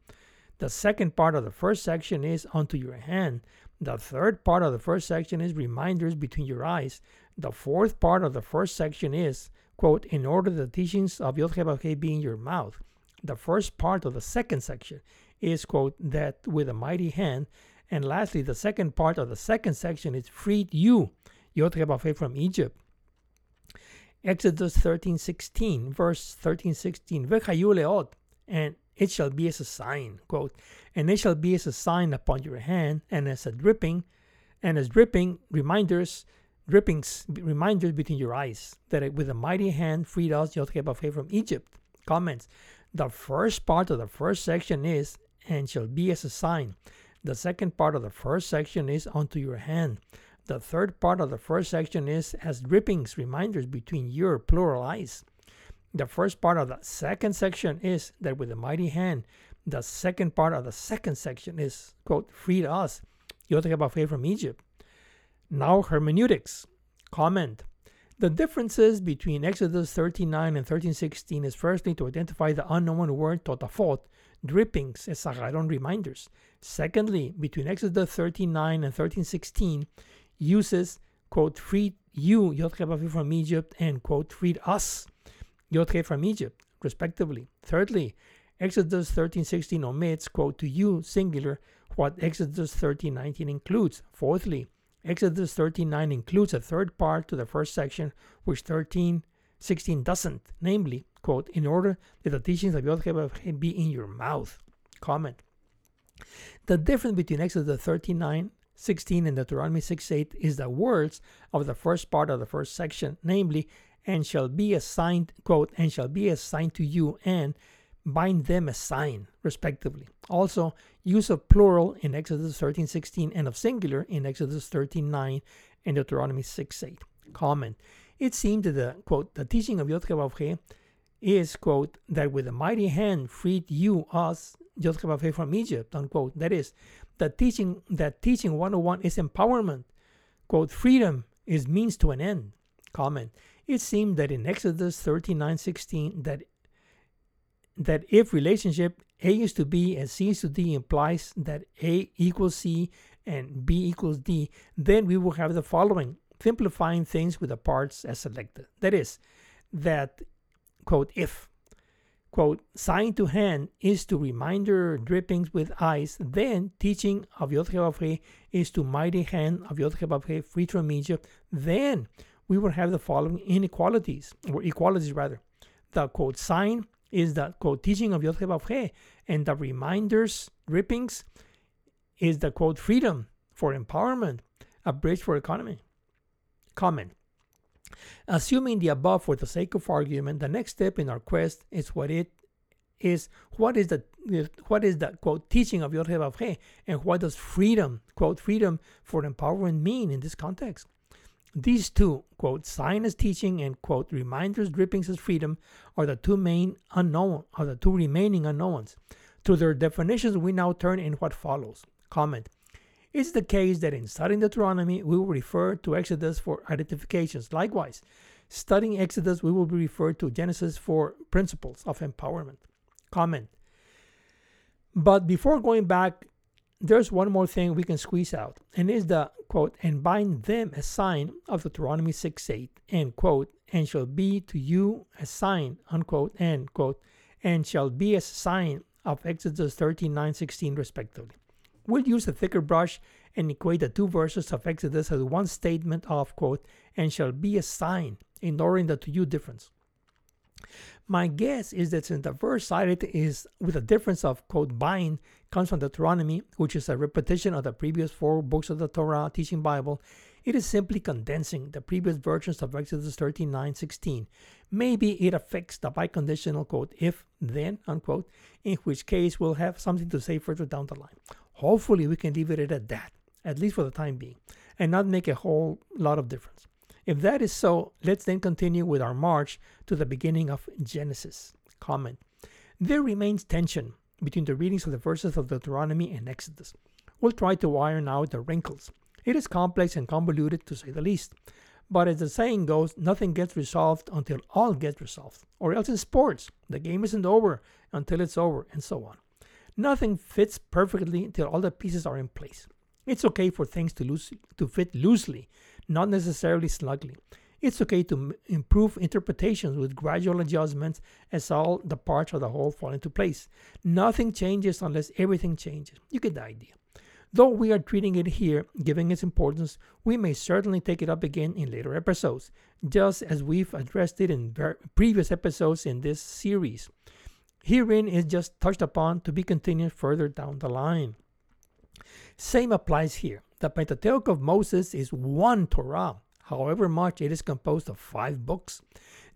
The second part of the first section is unto your hand, the third part of the first section is reminders between your eyes. The fourth part of the first section is, quote, in order the teachings of Yod be in your mouth. The first part of the second section is, quote, that with a mighty hand. And lastly, the second part of the second section is freed you, Yod from Egypt. Exodus 13, 16, verse 13, 16, and it shall be as a sign, quote, and it shall be as a sign upon your hand, and as a dripping, and as dripping reminders, drippings, reminders between your eyes, that with a mighty hand freed us Yod-Heh from Egypt. Comments. The first part of the first section is, and shall be as a sign. The second part of the first section is unto your hand. The third part of the first section is as drippings, reminders between your plural eyes. The first part of the second section is that with a mighty hand, the second part of the second section is, quote, freed us, Yotkebafe from Egypt. Now, hermeneutics. Comment. The differences between Exodus 39 and 1316 is firstly to identify the unknown word totafot, drippings, as Saharon reminders. Secondly, between Exodus 39 and 1316, uses, quote, freed you, Yotkebafe from Egypt, and, quote, freed us, Yotke from Egypt, respectively. Thirdly, Exodus 13:16 omits, quote, to you, singular, what Exodus 13:19 includes. Fourthly, Exodus 13:9 includes a third part to the first section, which 13:16 doesn't, namely, quote, in order that the teachings of Yod be in your mouth. Comment. The difference between Exodus 39 16 and Deuteronomy 6 8 is the words of the first part of the first section, namely, and shall be assigned, quote, and shall be assigned to you, and bind them a sign, respectively. Also, use of plural in Exodus 13 16 and of singular in Exodus 13 9 and Deuteronomy 6 8. Comment. It seemed that the, quote, the teaching of Yod is, quote, that with a mighty hand freed you, us, Yod from Egypt, unquote. That is, the teaching, that teaching 101 is empowerment. Quote, freedom is means to an end. Comment. It seemed that in Exodus 39:16 that that if relationship A is to B and C is to D implies that A equals C and B equals D, then we will have the following, simplifying things with the parts as selected. That is, that, quote, if, quote, sign to hand is to reminder drippings with eyes, then teaching of Yod is to mighty hand of Yod freed from Egypt, then we will have the following inequalities, or equalities rather. The quote sign is the quote teaching of Yod and the reminders, drippings, is the quote freedom for empowerment. a bridge for economy. Comment. Assuming the above for the sake of argument, the next step in our quest is what it is what is the what is the quote teaching of Yod and what does freedom quote freedom for empowerment mean in this context? These two quote sign as teaching and quote reminders drippings as freedom are the two main unknown are the two remaining unknowns. To their definitions, we now turn in what follows. Comment. It's the case that in studying Deuteronomy, we will refer to Exodus for identifications. Likewise, studying Exodus, we will be referred to Genesis for principles of empowerment. Comment. But before going back, there's one more thing we can squeeze out, and is the quote, and bind them a sign of Deuteronomy 6 8, end quote, and shall be to you a sign, unquote, end quote, and shall be a sign of Exodus 13 9 16, respectively. We'll use a thicker brush and equate the two verses of Exodus as one statement of, quote, and shall be a sign, ignoring the to you difference. My guess is that since the verse cited is with a difference of quote bind comes from Deuteronomy, which is a repetition of the previous four books of the Torah teaching Bible, it is simply condensing the previous versions of Exodus 13, 9, 16. Maybe it affects the biconditional quote if then unquote, in which case we'll have something to say further down the line. Hopefully we can leave it at that, at least for the time being, and not make a whole lot of difference. If that is so, let's then continue with our march to the beginning of Genesis. Comment. There remains tension between the readings of the verses of Deuteronomy and Exodus. We'll try to iron out the wrinkles. It is complex and convoluted to say the least. But as the saying goes, nothing gets resolved until all gets resolved. Or else in sports, the game isn't over until it's over, and so on. Nothing fits perfectly until all the pieces are in place. It's okay for things to, loose, to fit loosely, not necessarily snugly. It's okay to m- improve interpretations with gradual adjustments as all the parts of the whole fall into place. Nothing changes unless everything changes. You get the idea. Though we are treating it here, giving its importance, we may certainly take it up again in later episodes, just as we've addressed it in ver- previous episodes in this series. Herein is just touched upon to be continued further down the line. Same applies here. The Pentateuch of Moses is one Torah, however much it is composed of five books.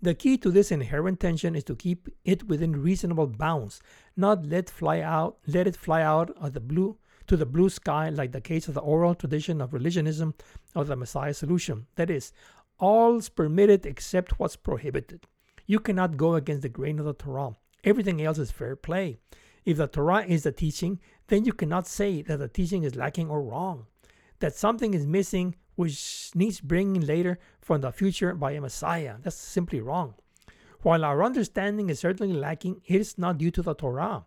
The key to this inherent tension is to keep it within reasonable bounds, not let fly out let it fly out of the blue to the blue sky like the case of the oral tradition of religionism of the Messiah solution. That is, all's permitted except what's prohibited. You cannot go against the grain of the Torah. Everything else is fair play. If the Torah is the teaching, then you cannot say that the teaching is lacking or wrong that something is missing which needs bringing later from the future by a Messiah. That's simply wrong. While our understanding is certainly lacking, it is not due to the Torah.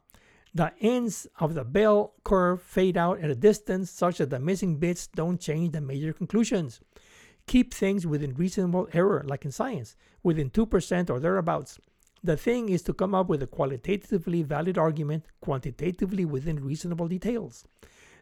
The ends of the bell curve fade out at a distance such that the missing bits don't change the major conclusions. Keep things within reasonable error, like in science, within 2% or thereabouts. The thing is to come up with a qualitatively valid argument quantitatively within reasonable details.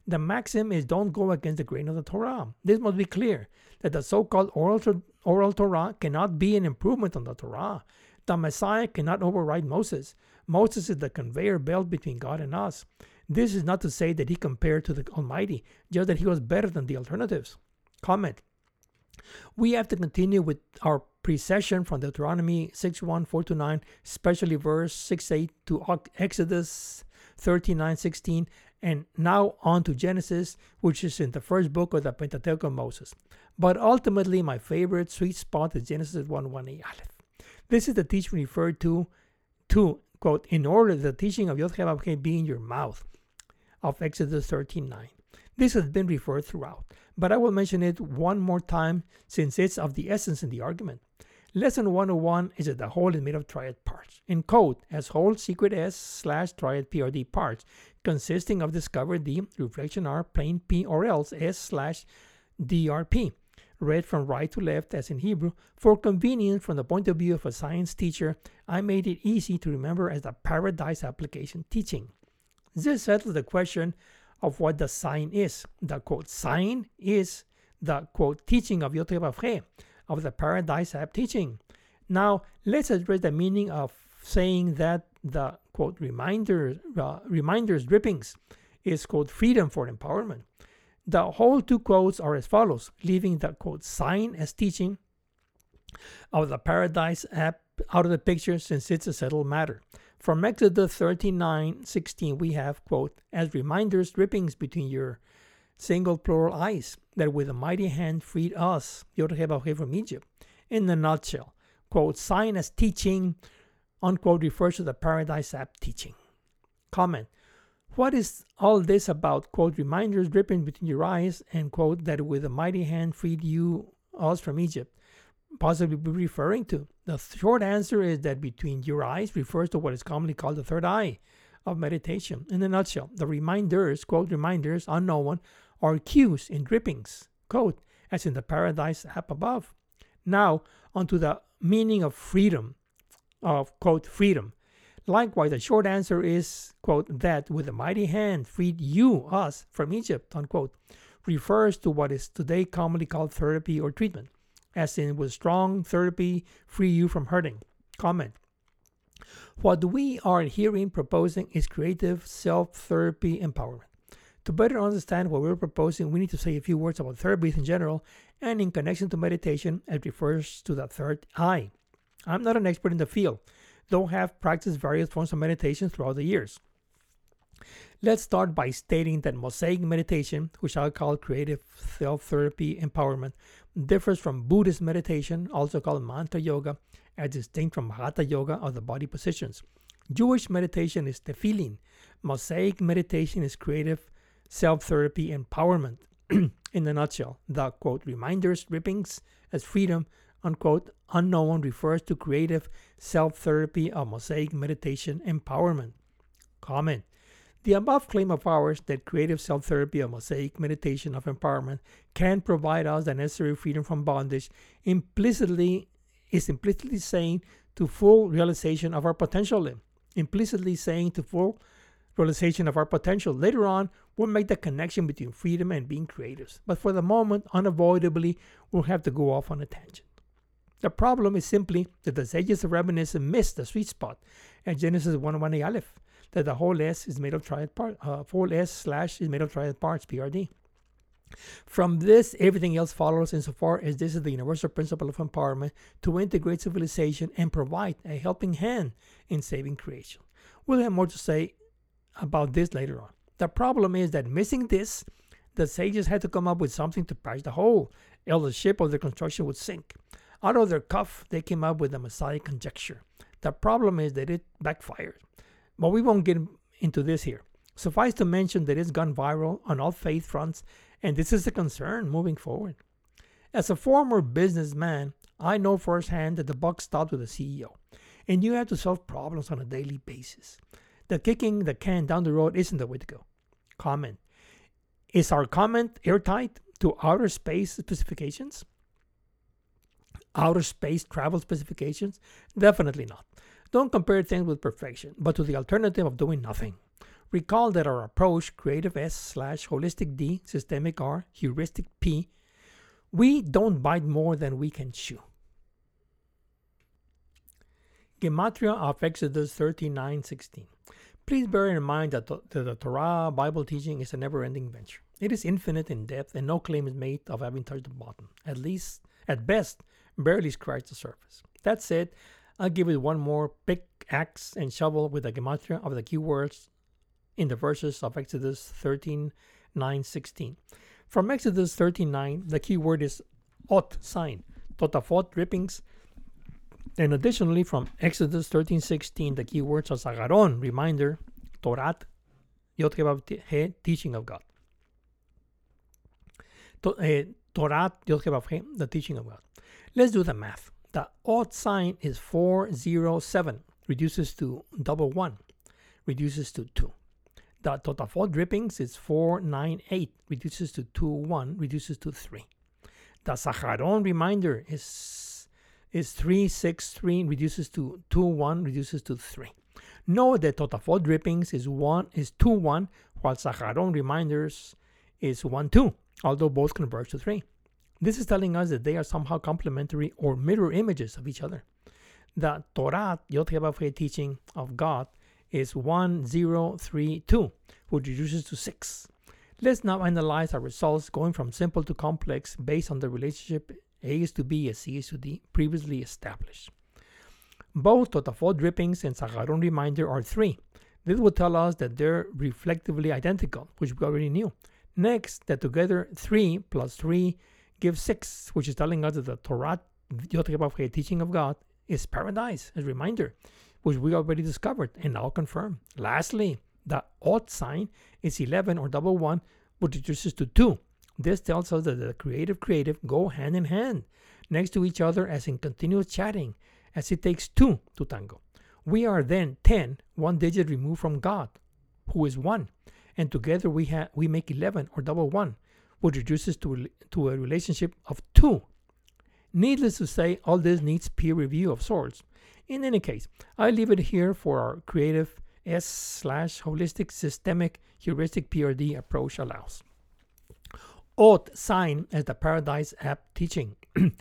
The maxim is don't go against the grain of the Torah. This must be clear that the so called oral, oral Torah cannot be an improvement on the Torah. The Messiah cannot override Moses. Moses is the conveyor belt between God and us. This is not to say that he compared to the Almighty, just that he was better than the alternatives. Comment. We have to continue with our precession from Deuteronomy 6 1 4 to 9, especially verse 6 8 to Exodus 39 16, and now on to Genesis, which is in the first book of the Pentateuch of Moses. But ultimately, my favorite sweet spot is Genesis 1 1 Aleph. This is the teaching referred to, to quote, in order the teaching of Yod be in your mouth, of Exodus 13 9. This has been referred throughout, but I will mention it one more time since it's of the essence in the argument. Lesson 101 is that the whole is made of triad parts. In code, as whole secret S slash triad PRD parts, consisting of discover D, reflection R, plain P or else S slash DRP. Read from right to left as in Hebrew. For convenience from the point of view of a science teacher, I made it easy to remember as the paradise application teaching. This settles the question of what the sign is. The quote sign is the quote teaching of Yotev of the Paradise App teaching. Now, let's address the meaning of saying that the quote reminder, uh, reminders drippings is called freedom for empowerment. The whole two quotes are as follows, leaving the quote sign as teaching of the paradise app out of the picture since it's a settled matter. From Exodus 39 16, we have, quote, as reminders, drippings between your single plural eyes, that with a mighty hand freed us, from Egypt. In the nutshell, quote, sign as teaching, unquote, refers to the Paradise app teaching. Comment. What is all this about, quote, reminders dripping between your eyes, and quote, that with a mighty hand freed you, us from Egypt? possibly be referring to? The short answer is that between your eyes refers to what is commonly called the third eye of meditation. In a nutshell, the reminders, quote, reminders, unknown, are cues in drippings, quote, as in the paradise app above. Now, onto the meaning of freedom, of, quote, freedom. Likewise, the short answer is, quote, that with a mighty hand freed you, us, from Egypt, unquote, refers to what is today commonly called therapy or treatment as in with strong therapy free you from hurting. Comment. What we are herein proposing is creative self therapy empowerment. To better understand what we're proposing, we need to say a few words about therapies in general and in connection to meditation as refers to the third eye. I'm not an expert in the field, though have practiced various forms of meditation throughout the years. Let's start by stating that Mosaic meditation, which I call creative self therapy empowerment, differs from Buddhist meditation, also called mantra yoga, as distinct from hatha yoga or the body positions. Jewish meditation is tefillin. Mosaic meditation is creative self therapy empowerment. [clears throat] In a nutshell, the quote reminders, drippings as freedom, unquote, unknown refers to creative self therapy of Mosaic meditation empowerment. Comment the above claim of ours that creative self therapy or Mosaic meditation of empowerment can provide us the necessary freedom from bondage implicitly is implicitly saying to full realization of our potential. Implicitly saying to full realization of our potential. Later on, we'll make the connection between freedom and being creators. But for the moment, unavoidably, we'll have to go off on a tangent. The problem is simply that the sages of reminiscence missed the sweet spot at Genesis 1 1 Aleph that the whole S is made of triad parts. Uh, whole S slash is made of triad parts, PRD. From this, everything else follows insofar as this is the universal principle of empowerment to integrate civilization and provide a helping hand in saving creation. We'll have more to say about this later on. The problem is that missing this, the sages had to come up with something to patch the hole, else the ship of their construction would sink. Out of their cuff, they came up with the Messiah conjecture. The problem is that it backfired. But we won't get into this here. Suffice to mention that it's gone viral on all faith fronts, and this is a concern moving forward. As a former businessman, I know firsthand that the buck stops with the CEO, and you have to solve problems on a daily basis. The kicking the can down the road isn't the way to go. Comment Is our comment airtight to outer space specifications? Outer space travel specifications? Definitely not. Don't compare things with perfection, but to the alternative of doing nothing. Recall that our approach, creative S slash holistic D, systemic R, heuristic P, we don't bite more than we can chew. Gematria of Exodus 39:16. Please bear in mind that the, the Torah Bible teaching is a never-ending venture. It is infinite in depth, and no claim is made of having touched the bottom. At least, at best, barely scratched the surface. That said, I'll give it one more pick, axe, and shovel with the gematria of the keywords in the verses of Exodus 13, 9, 16. From Exodus 13, 9, the keyword is ot sign, totafot drippings. And additionally, from Exodus 13, 16, the keywords are zagaron, reminder, torat, he, teaching of God. Eh, Torat, he, the teaching of God. Let's do the math. The ot sign is 407, reduces to double 1, reduces to 2. The Totafot drippings is 498, reduces to 2 1, reduces to 3. The Saharon reminder is, is 363, reduces to 2 1, reduces to 3. Note that Totafot drippings is 1 is 2 1, while Saharon reminders is 1 2, although both converge to 3. This is telling us that they are somehow complementary or mirror images of each other. The Torah, Yod teaching of God, is 1032, which reduces to 6. Let's now analyze our results going from simple to complex based on the relationship A is to B as C is to D previously established. Both Totafot drippings and Saharon reminder are 3. This will tell us that they're reflectively identical, which we already knew. Next, that together 3 plus 3 gives 6, which is telling us that the Torah, the teaching of God, is paradise, as a reminder, which we already discovered and now confirm. Lastly, the ot sign is 11 or double 1, which reduces to 2. This tells us that the creative creative go hand in hand, next to each other as in continuous chatting, as it takes two to tango. We are then 10, one digit removed from God, who is 1, and together we, ha- we make 11 or double 1, which reduces to, to a relationship of 2. Needless to say, all this needs peer review of sorts. In any case, I leave it here for our creative S slash holistic systemic heuristic PRD approach allows. Ot sign as the Paradise app teaching. [clears throat]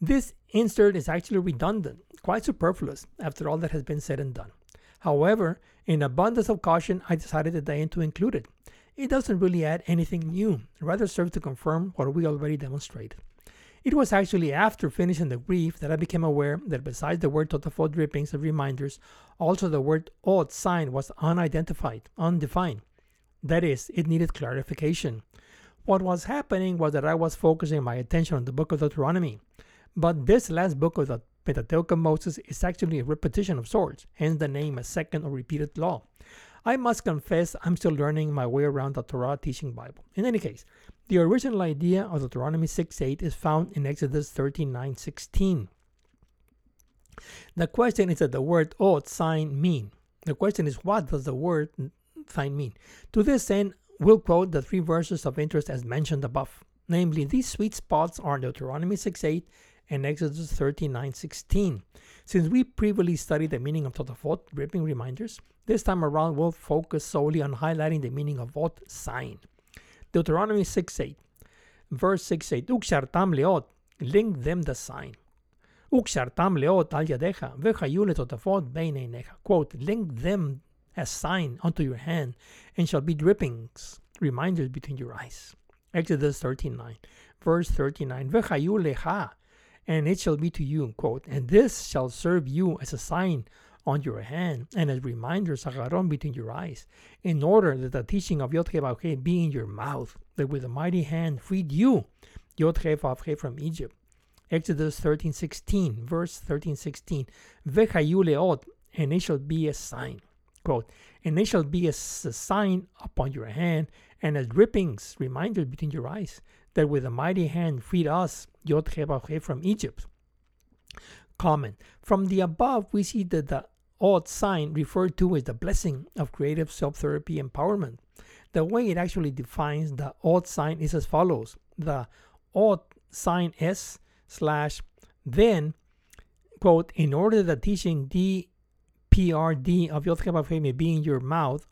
this insert is actually redundant, quite superfluous after all that has been said and done. However, in abundance of caution, I decided today to include it. It doesn't really add anything new, rather serves to confirm what we already demonstrated. It was actually after finishing the brief that I became aware that besides the word Totafot drippings of reminders, also the word ot sign was unidentified, undefined. That is, it needed clarification. What was happening was that I was focusing my attention on the book of Deuteronomy. But this last book of the Pentateuch of Moses is actually a repetition of sorts, hence the name a second or repeated law. I must confess I'm still learning my way around the Torah teaching Bible. In any case, the original idea of Deuteronomy 6.8 is found in Exodus 39.16. The question is that the word ot sign mean? The question is what does the word sign mean? To this end, we'll quote the three verses of interest as mentioned above. Namely, these sweet spots are Deuteronomy 6.8 and Exodus 39.16. Since we previously studied the meaning of Totafot, dripping reminders, this time around we'll focus solely on highlighting the meaning of ot sign. Deuteronomy 6.8, verse 6.8, Ukshartam leot, link them the sign. Ukshartam leot al yadecha, vechayule totafot beineinecha. Quote, link them as sign unto your hand, and shall be drippings, reminders between your eyes. Exodus 39, verse 39, Vechayulecha, and it shall be to you, quote, and this shall serve you as a sign on your hand and as reminders agarron between your eyes, in order that the teaching of Yod be in your mouth, that with a mighty hand freed you, Yod from Egypt. Exodus 13:16, verse 13:16, Vechayuleot, and it shall be a sign. Quote, and it shall be a, a sign upon your hand, and as drippings, reminders between your eyes, that with a mighty hand freed us, Yod from Egypt. Comment. From the above, we see that the ot sign referred to as the blessing of creative self therapy empowerment. The way it actually defines the ot sign is as follows the ot sign S slash then, quote, in order that teaching D PRD of Yod may be in your mouth,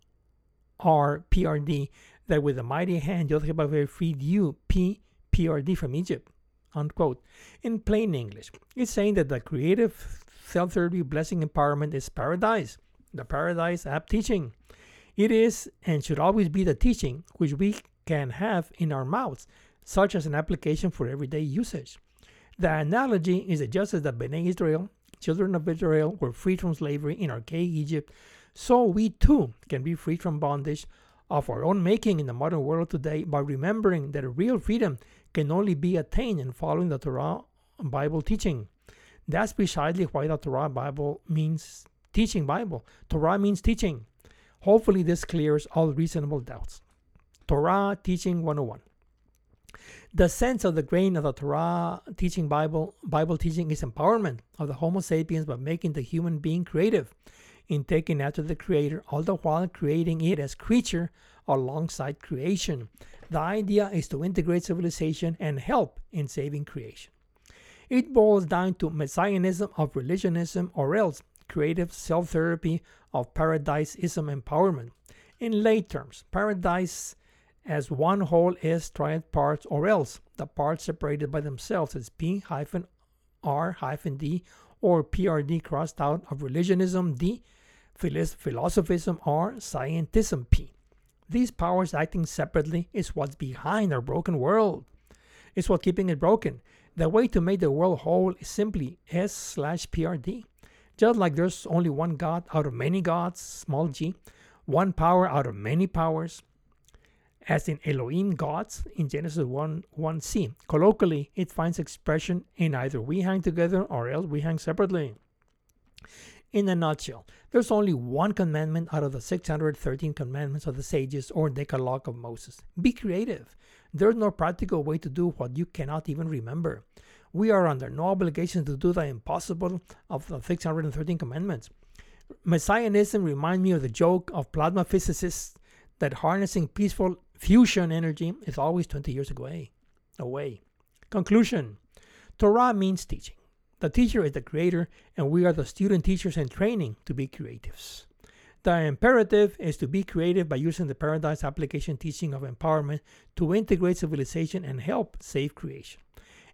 R PRD, that with a mighty hand Yod freed you, P PRD from Egypt unquote. In plain English, it's saying that the creative self-therapy blessing empowerment is paradise, the paradise app teaching. It is and should always be the teaching which we can have in our mouths, such as an application for everyday usage. The analogy is that just as the Bnei Israel, children of Israel, were freed from slavery in archaic Egypt, so we too can be freed from bondage of our own making in the modern world today by remembering that real freedom can only be attained in following the Torah Bible teaching. That's precisely why the Torah Bible means teaching Bible. Torah means teaching. Hopefully, this clears all reasonable doubts. Torah Teaching 101. The sense of the grain of the Torah teaching Bible Bible teaching is empowerment of the Homo sapiens by making the human being creative in taking after the Creator, all the while creating it as creature alongside creation. The idea is to integrate civilization and help in saving creation. It boils down to messianism of religionism or else creative self therapy of paradisism empowerment. In lay terms, paradise as one whole is triad parts or else the parts separated by themselves as P hyphen R hyphen D or PRD crossed out of religionism D, philosophism R, scientism P. These powers acting separately is what's behind our broken world. It's what's keeping it broken. The way to make the world whole is simply S slash PRD. Just like there's only one God out of many gods, small g, one power out of many powers, as in Elohim gods in Genesis 1 1c. Colloquially, it finds expression in either we hang together or else we hang separately. In a nutshell, there's only one commandment out of the 613 commandments of the sages or Decalogue of Moses be creative. There's no practical way to do what you cannot even remember. We are under no obligation to do the impossible of the 613 commandments. Messianism reminds me of the joke of plasma physicists that harnessing peaceful fusion energy is always 20 years away. Away. Conclusion Torah means teaching. The teacher is the creator, and we are the student teachers in training to be creatives. The imperative is to be creative by using the Paradise application teaching of empowerment to integrate civilization and help save creation.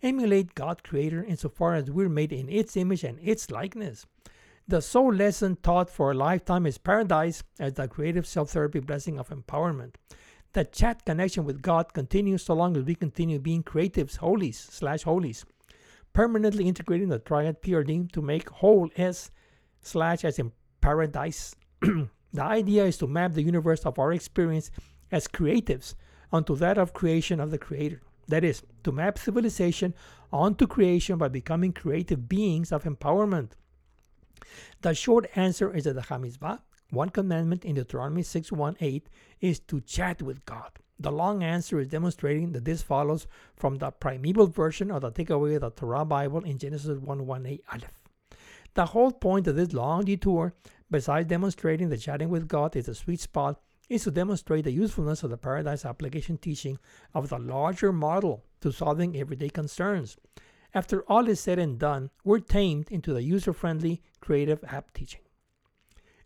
Emulate God Creator insofar as we're made in its image and its likeness. The sole lesson taught for a lifetime is paradise as the creative self therapy blessing of empowerment. The chat connection with God continues so long as we continue being creatives, holies, slash holies, permanently integrating the triad PRD to make whole S slash as in paradise. [clears throat] the idea is to map the universe of our experience as creatives onto that of creation of the Creator. That is, to map civilization onto creation by becoming creative beings of empowerment. The short answer is that the Hamizvah one commandment in Deuteronomy 6.1.8 is to chat with God. The long answer is demonstrating that this follows from the primeval version of the takeaway of the Torah Bible in Genesis 1.1.8 Aleph. The whole point of this long detour, besides demonstrating that chatting with God is a sweet spot, is to demonstrate the usefulness of the Paradise application teaching of the larger model to solving everyday concerns. After all is said and done, we're tamed into the user friendly creative app teaching.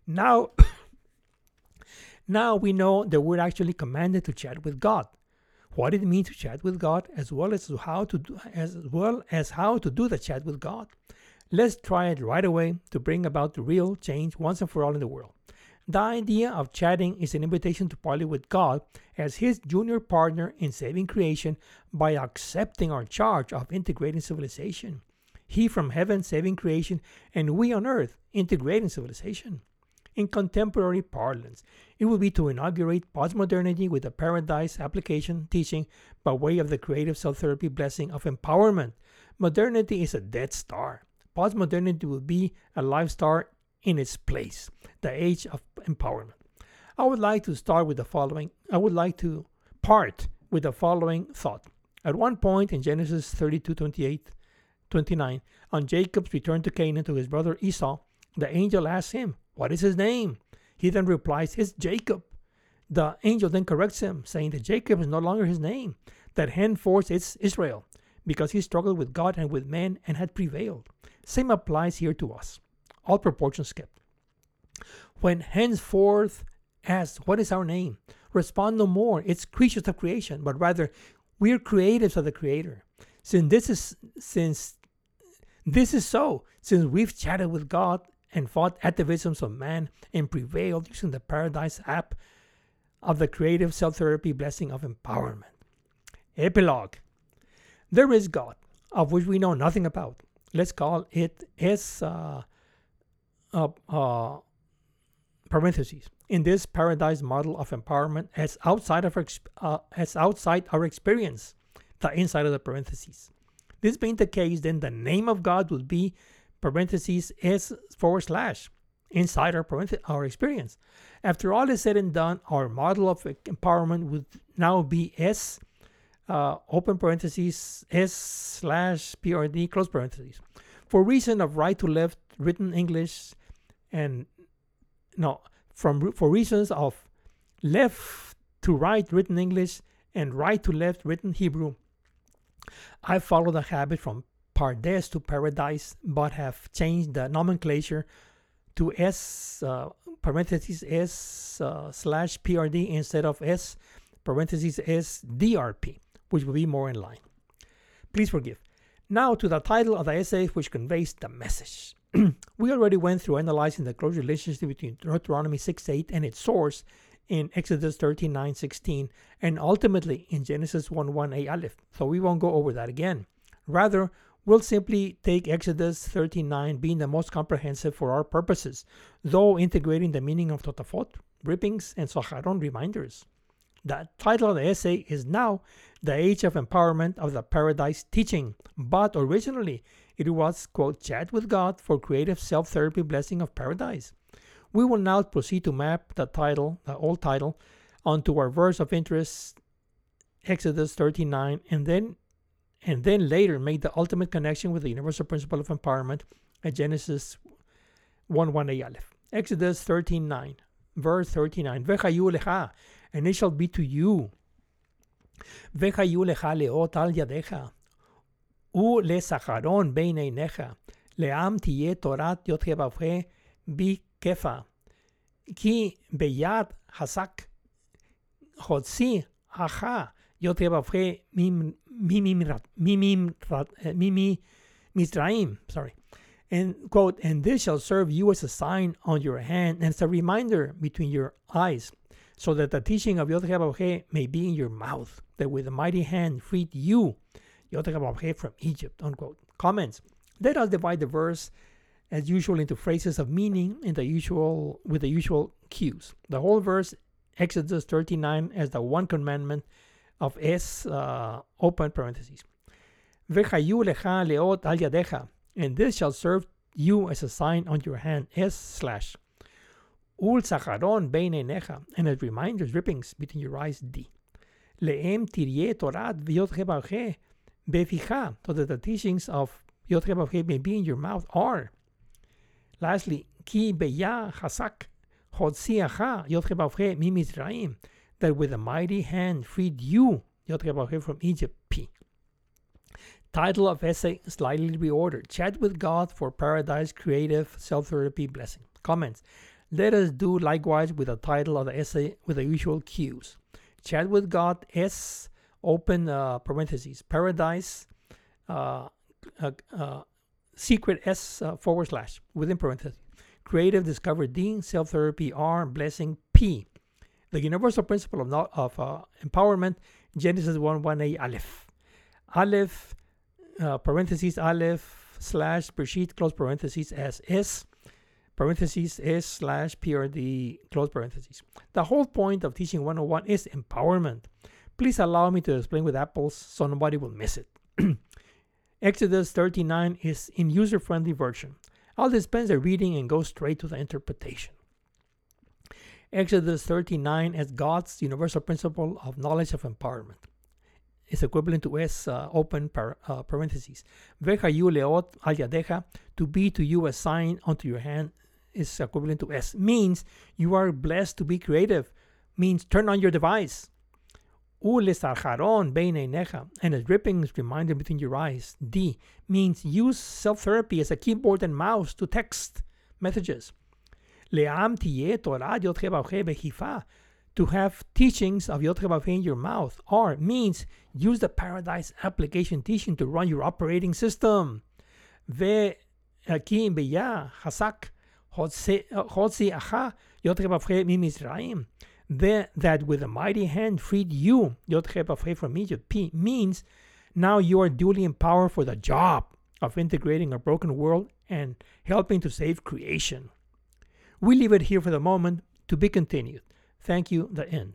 Now, now we know that we're actually commanded to chat with God. What it means to chat with God, as well as how to do, as well as how to do the chat with God. Let's try it right away to bring about the real change once and for all in the world. The idea of chatting is an invitation to parley with God as His junior partner in saving creation by accepting our charge of integrating civilization. He from heaven saving creation, and we on earth integrating civilization. In contemporary parlance, it would be to inaugurate postmodernity with a paradise application teaching by way of the creative self therapy blessing of empowerment. Modernity is a dead star. Postmodernity will be a live star in its place, the age of empowerment. I would like to start with the following. I would like to part with the following thought. At one point in Genesis 32 28, 29, on Jacob's return to Canaan to his brother Esau, the angel asks him, what is his name? He then replies, It's Jacob. The angel then corrects him, saying that Jacob is no longer his name, that henceforth it's Israel, because he struggled with God and with men and had prevailed. Same applies here to us. All proportions kept. When henceforth asked, What is our name? Respond no more. It's creatures of creation, but rather we're creatives of the Creator. Since this is since this is so, since we've chatted with God and fought atavisms of man and prevailed using the Paradise app of the creative self therapy blessing of empowerment. Epilogue There is God, of which we know nothing about. Let's call it S uh, uh, uh, parentheses. In this paradise model of empowerment, as outside of our, uh, as outside our experience, the inside of the parentheses. This being the case, then the name of God will be parentheses S forward slash inside our, our experience. After all is said and done, our model of empowerment would now be S uh, open parentheses S slash PRD close parentheses. For reason of right to left written English and no from for reasons of left to right written English and right to left written Hebrew, I follow the habit from Pardes to Paradise, but have changed the nomenclature to S uh, parentheses S uh, slash PRD instead of S parentheses S DRP, which will be more in line. Please forgive. Now to the title of the essay, which conveys the message. [clears throat] we already went through analyzing the close relationship between Deuteronomy 6.8 and its source in Exodus 39 16, and ultimately in Genesis 1 1 a aleph. So we won't go over that again. Rather, we'll simply take Exodus 39 being the most comprehensive for our purposes, though integrating the meaning of Totafot, rippings, and Zoharon reminders. The title of the essay is now The Age of Empowerment of the Paradise Teaching, but originally it was, quote, Chat with God for Creative Self Therapy Blessing of Paradise. We will now proceed to map the title, the old title, onto our verse of interest, Exodus 39, and then and then later made the ultimate connection with the universal principle of empowerment at Genesis 1 1 Aleph. Exodus 13 9, verse 39. Vechayu lecha, and it shall be to you. Vechayu lecha leot al yadecha, u lesacharon bein einecha, leam tiye torat yot bi kefa, ki beyad hasak, hotzi hacha, yot mim Mimi Mizraim, sorry. And quote, and this shall serve you as a sign on your hand and as a reminder between your eyes, so that the teaching of Yod may be in your mouth, that with a mighty hand freed you, Yod from Egypt. Unquote. Comments. Let us divide the verse as usual into phrases of meaning in the usual with the usual cues. The whole verse, Exodus 39, as the one commandment of S uh, open parentheses. Vechayu lecha leot al and this shall serve you as a sign on your hand. S slash. Ul sacharon bein enecha, and as reminders, drippings between your eyes. D. Leem tirie torat v'yot chebavche beficha, so that the teachings of chebavche may be in your mouth are. Lastly, ki beya hasak hotziacha yot chebavche mi Mizraim, that with a mighty hand freed you, Yod from Egypt. P. Title of essay slightly reordered. Chat with God for Paradise Creative Self Therapy Blessing. Comments. Let us do likewise with the title of the essay with the usual cues. Chat with God S open uh, parentheses Paradise uh, uh, uh secret S uh, forward slash within parentheses Creative Discover D Self Therapy R Blessing P the universal principle of, of uh, empowerment, Genesis 1 1 a Aleph. Aleph, uh, parentheses, Aleph, slash, Bereshit, close parentheses, as S, parentheses, S, slash, PRD, close parentheses. The whole point of teaching 101 is empowerment. Please allow me to explain with apples so nobody will miss it. [clears throat] Exodus 39 is in user friendly version. I'll dispense the reading and go straight to the interpretation. Exodus 39 as God's universal principle of knowledge of empowerment. Is equivalent to S uh, open par, uh, parentheses. Vechayu leot al yadecha, to be to you a sign unto your hand is equivalent to S. Means you are blessed to be creative. Means turn on your device. Ulesarcharon necha, and a drippings reminder between your eyes. D means use self therapy as a keyboard and mouse to text messages. Le'am tiye Torah behifa. To have teachings of Yod in your mouth. Or means use the Paradise application teaching to run your operating system. Ve aquí beya hasak hotzi acha Yod mi Mizraim. That with a mighty hand freed you, Yod from Egypt. P means now you are duly empowered for the job of integrating a broken world and helping to save creation. We leave it here for the moment to be continued. Thank you. The end.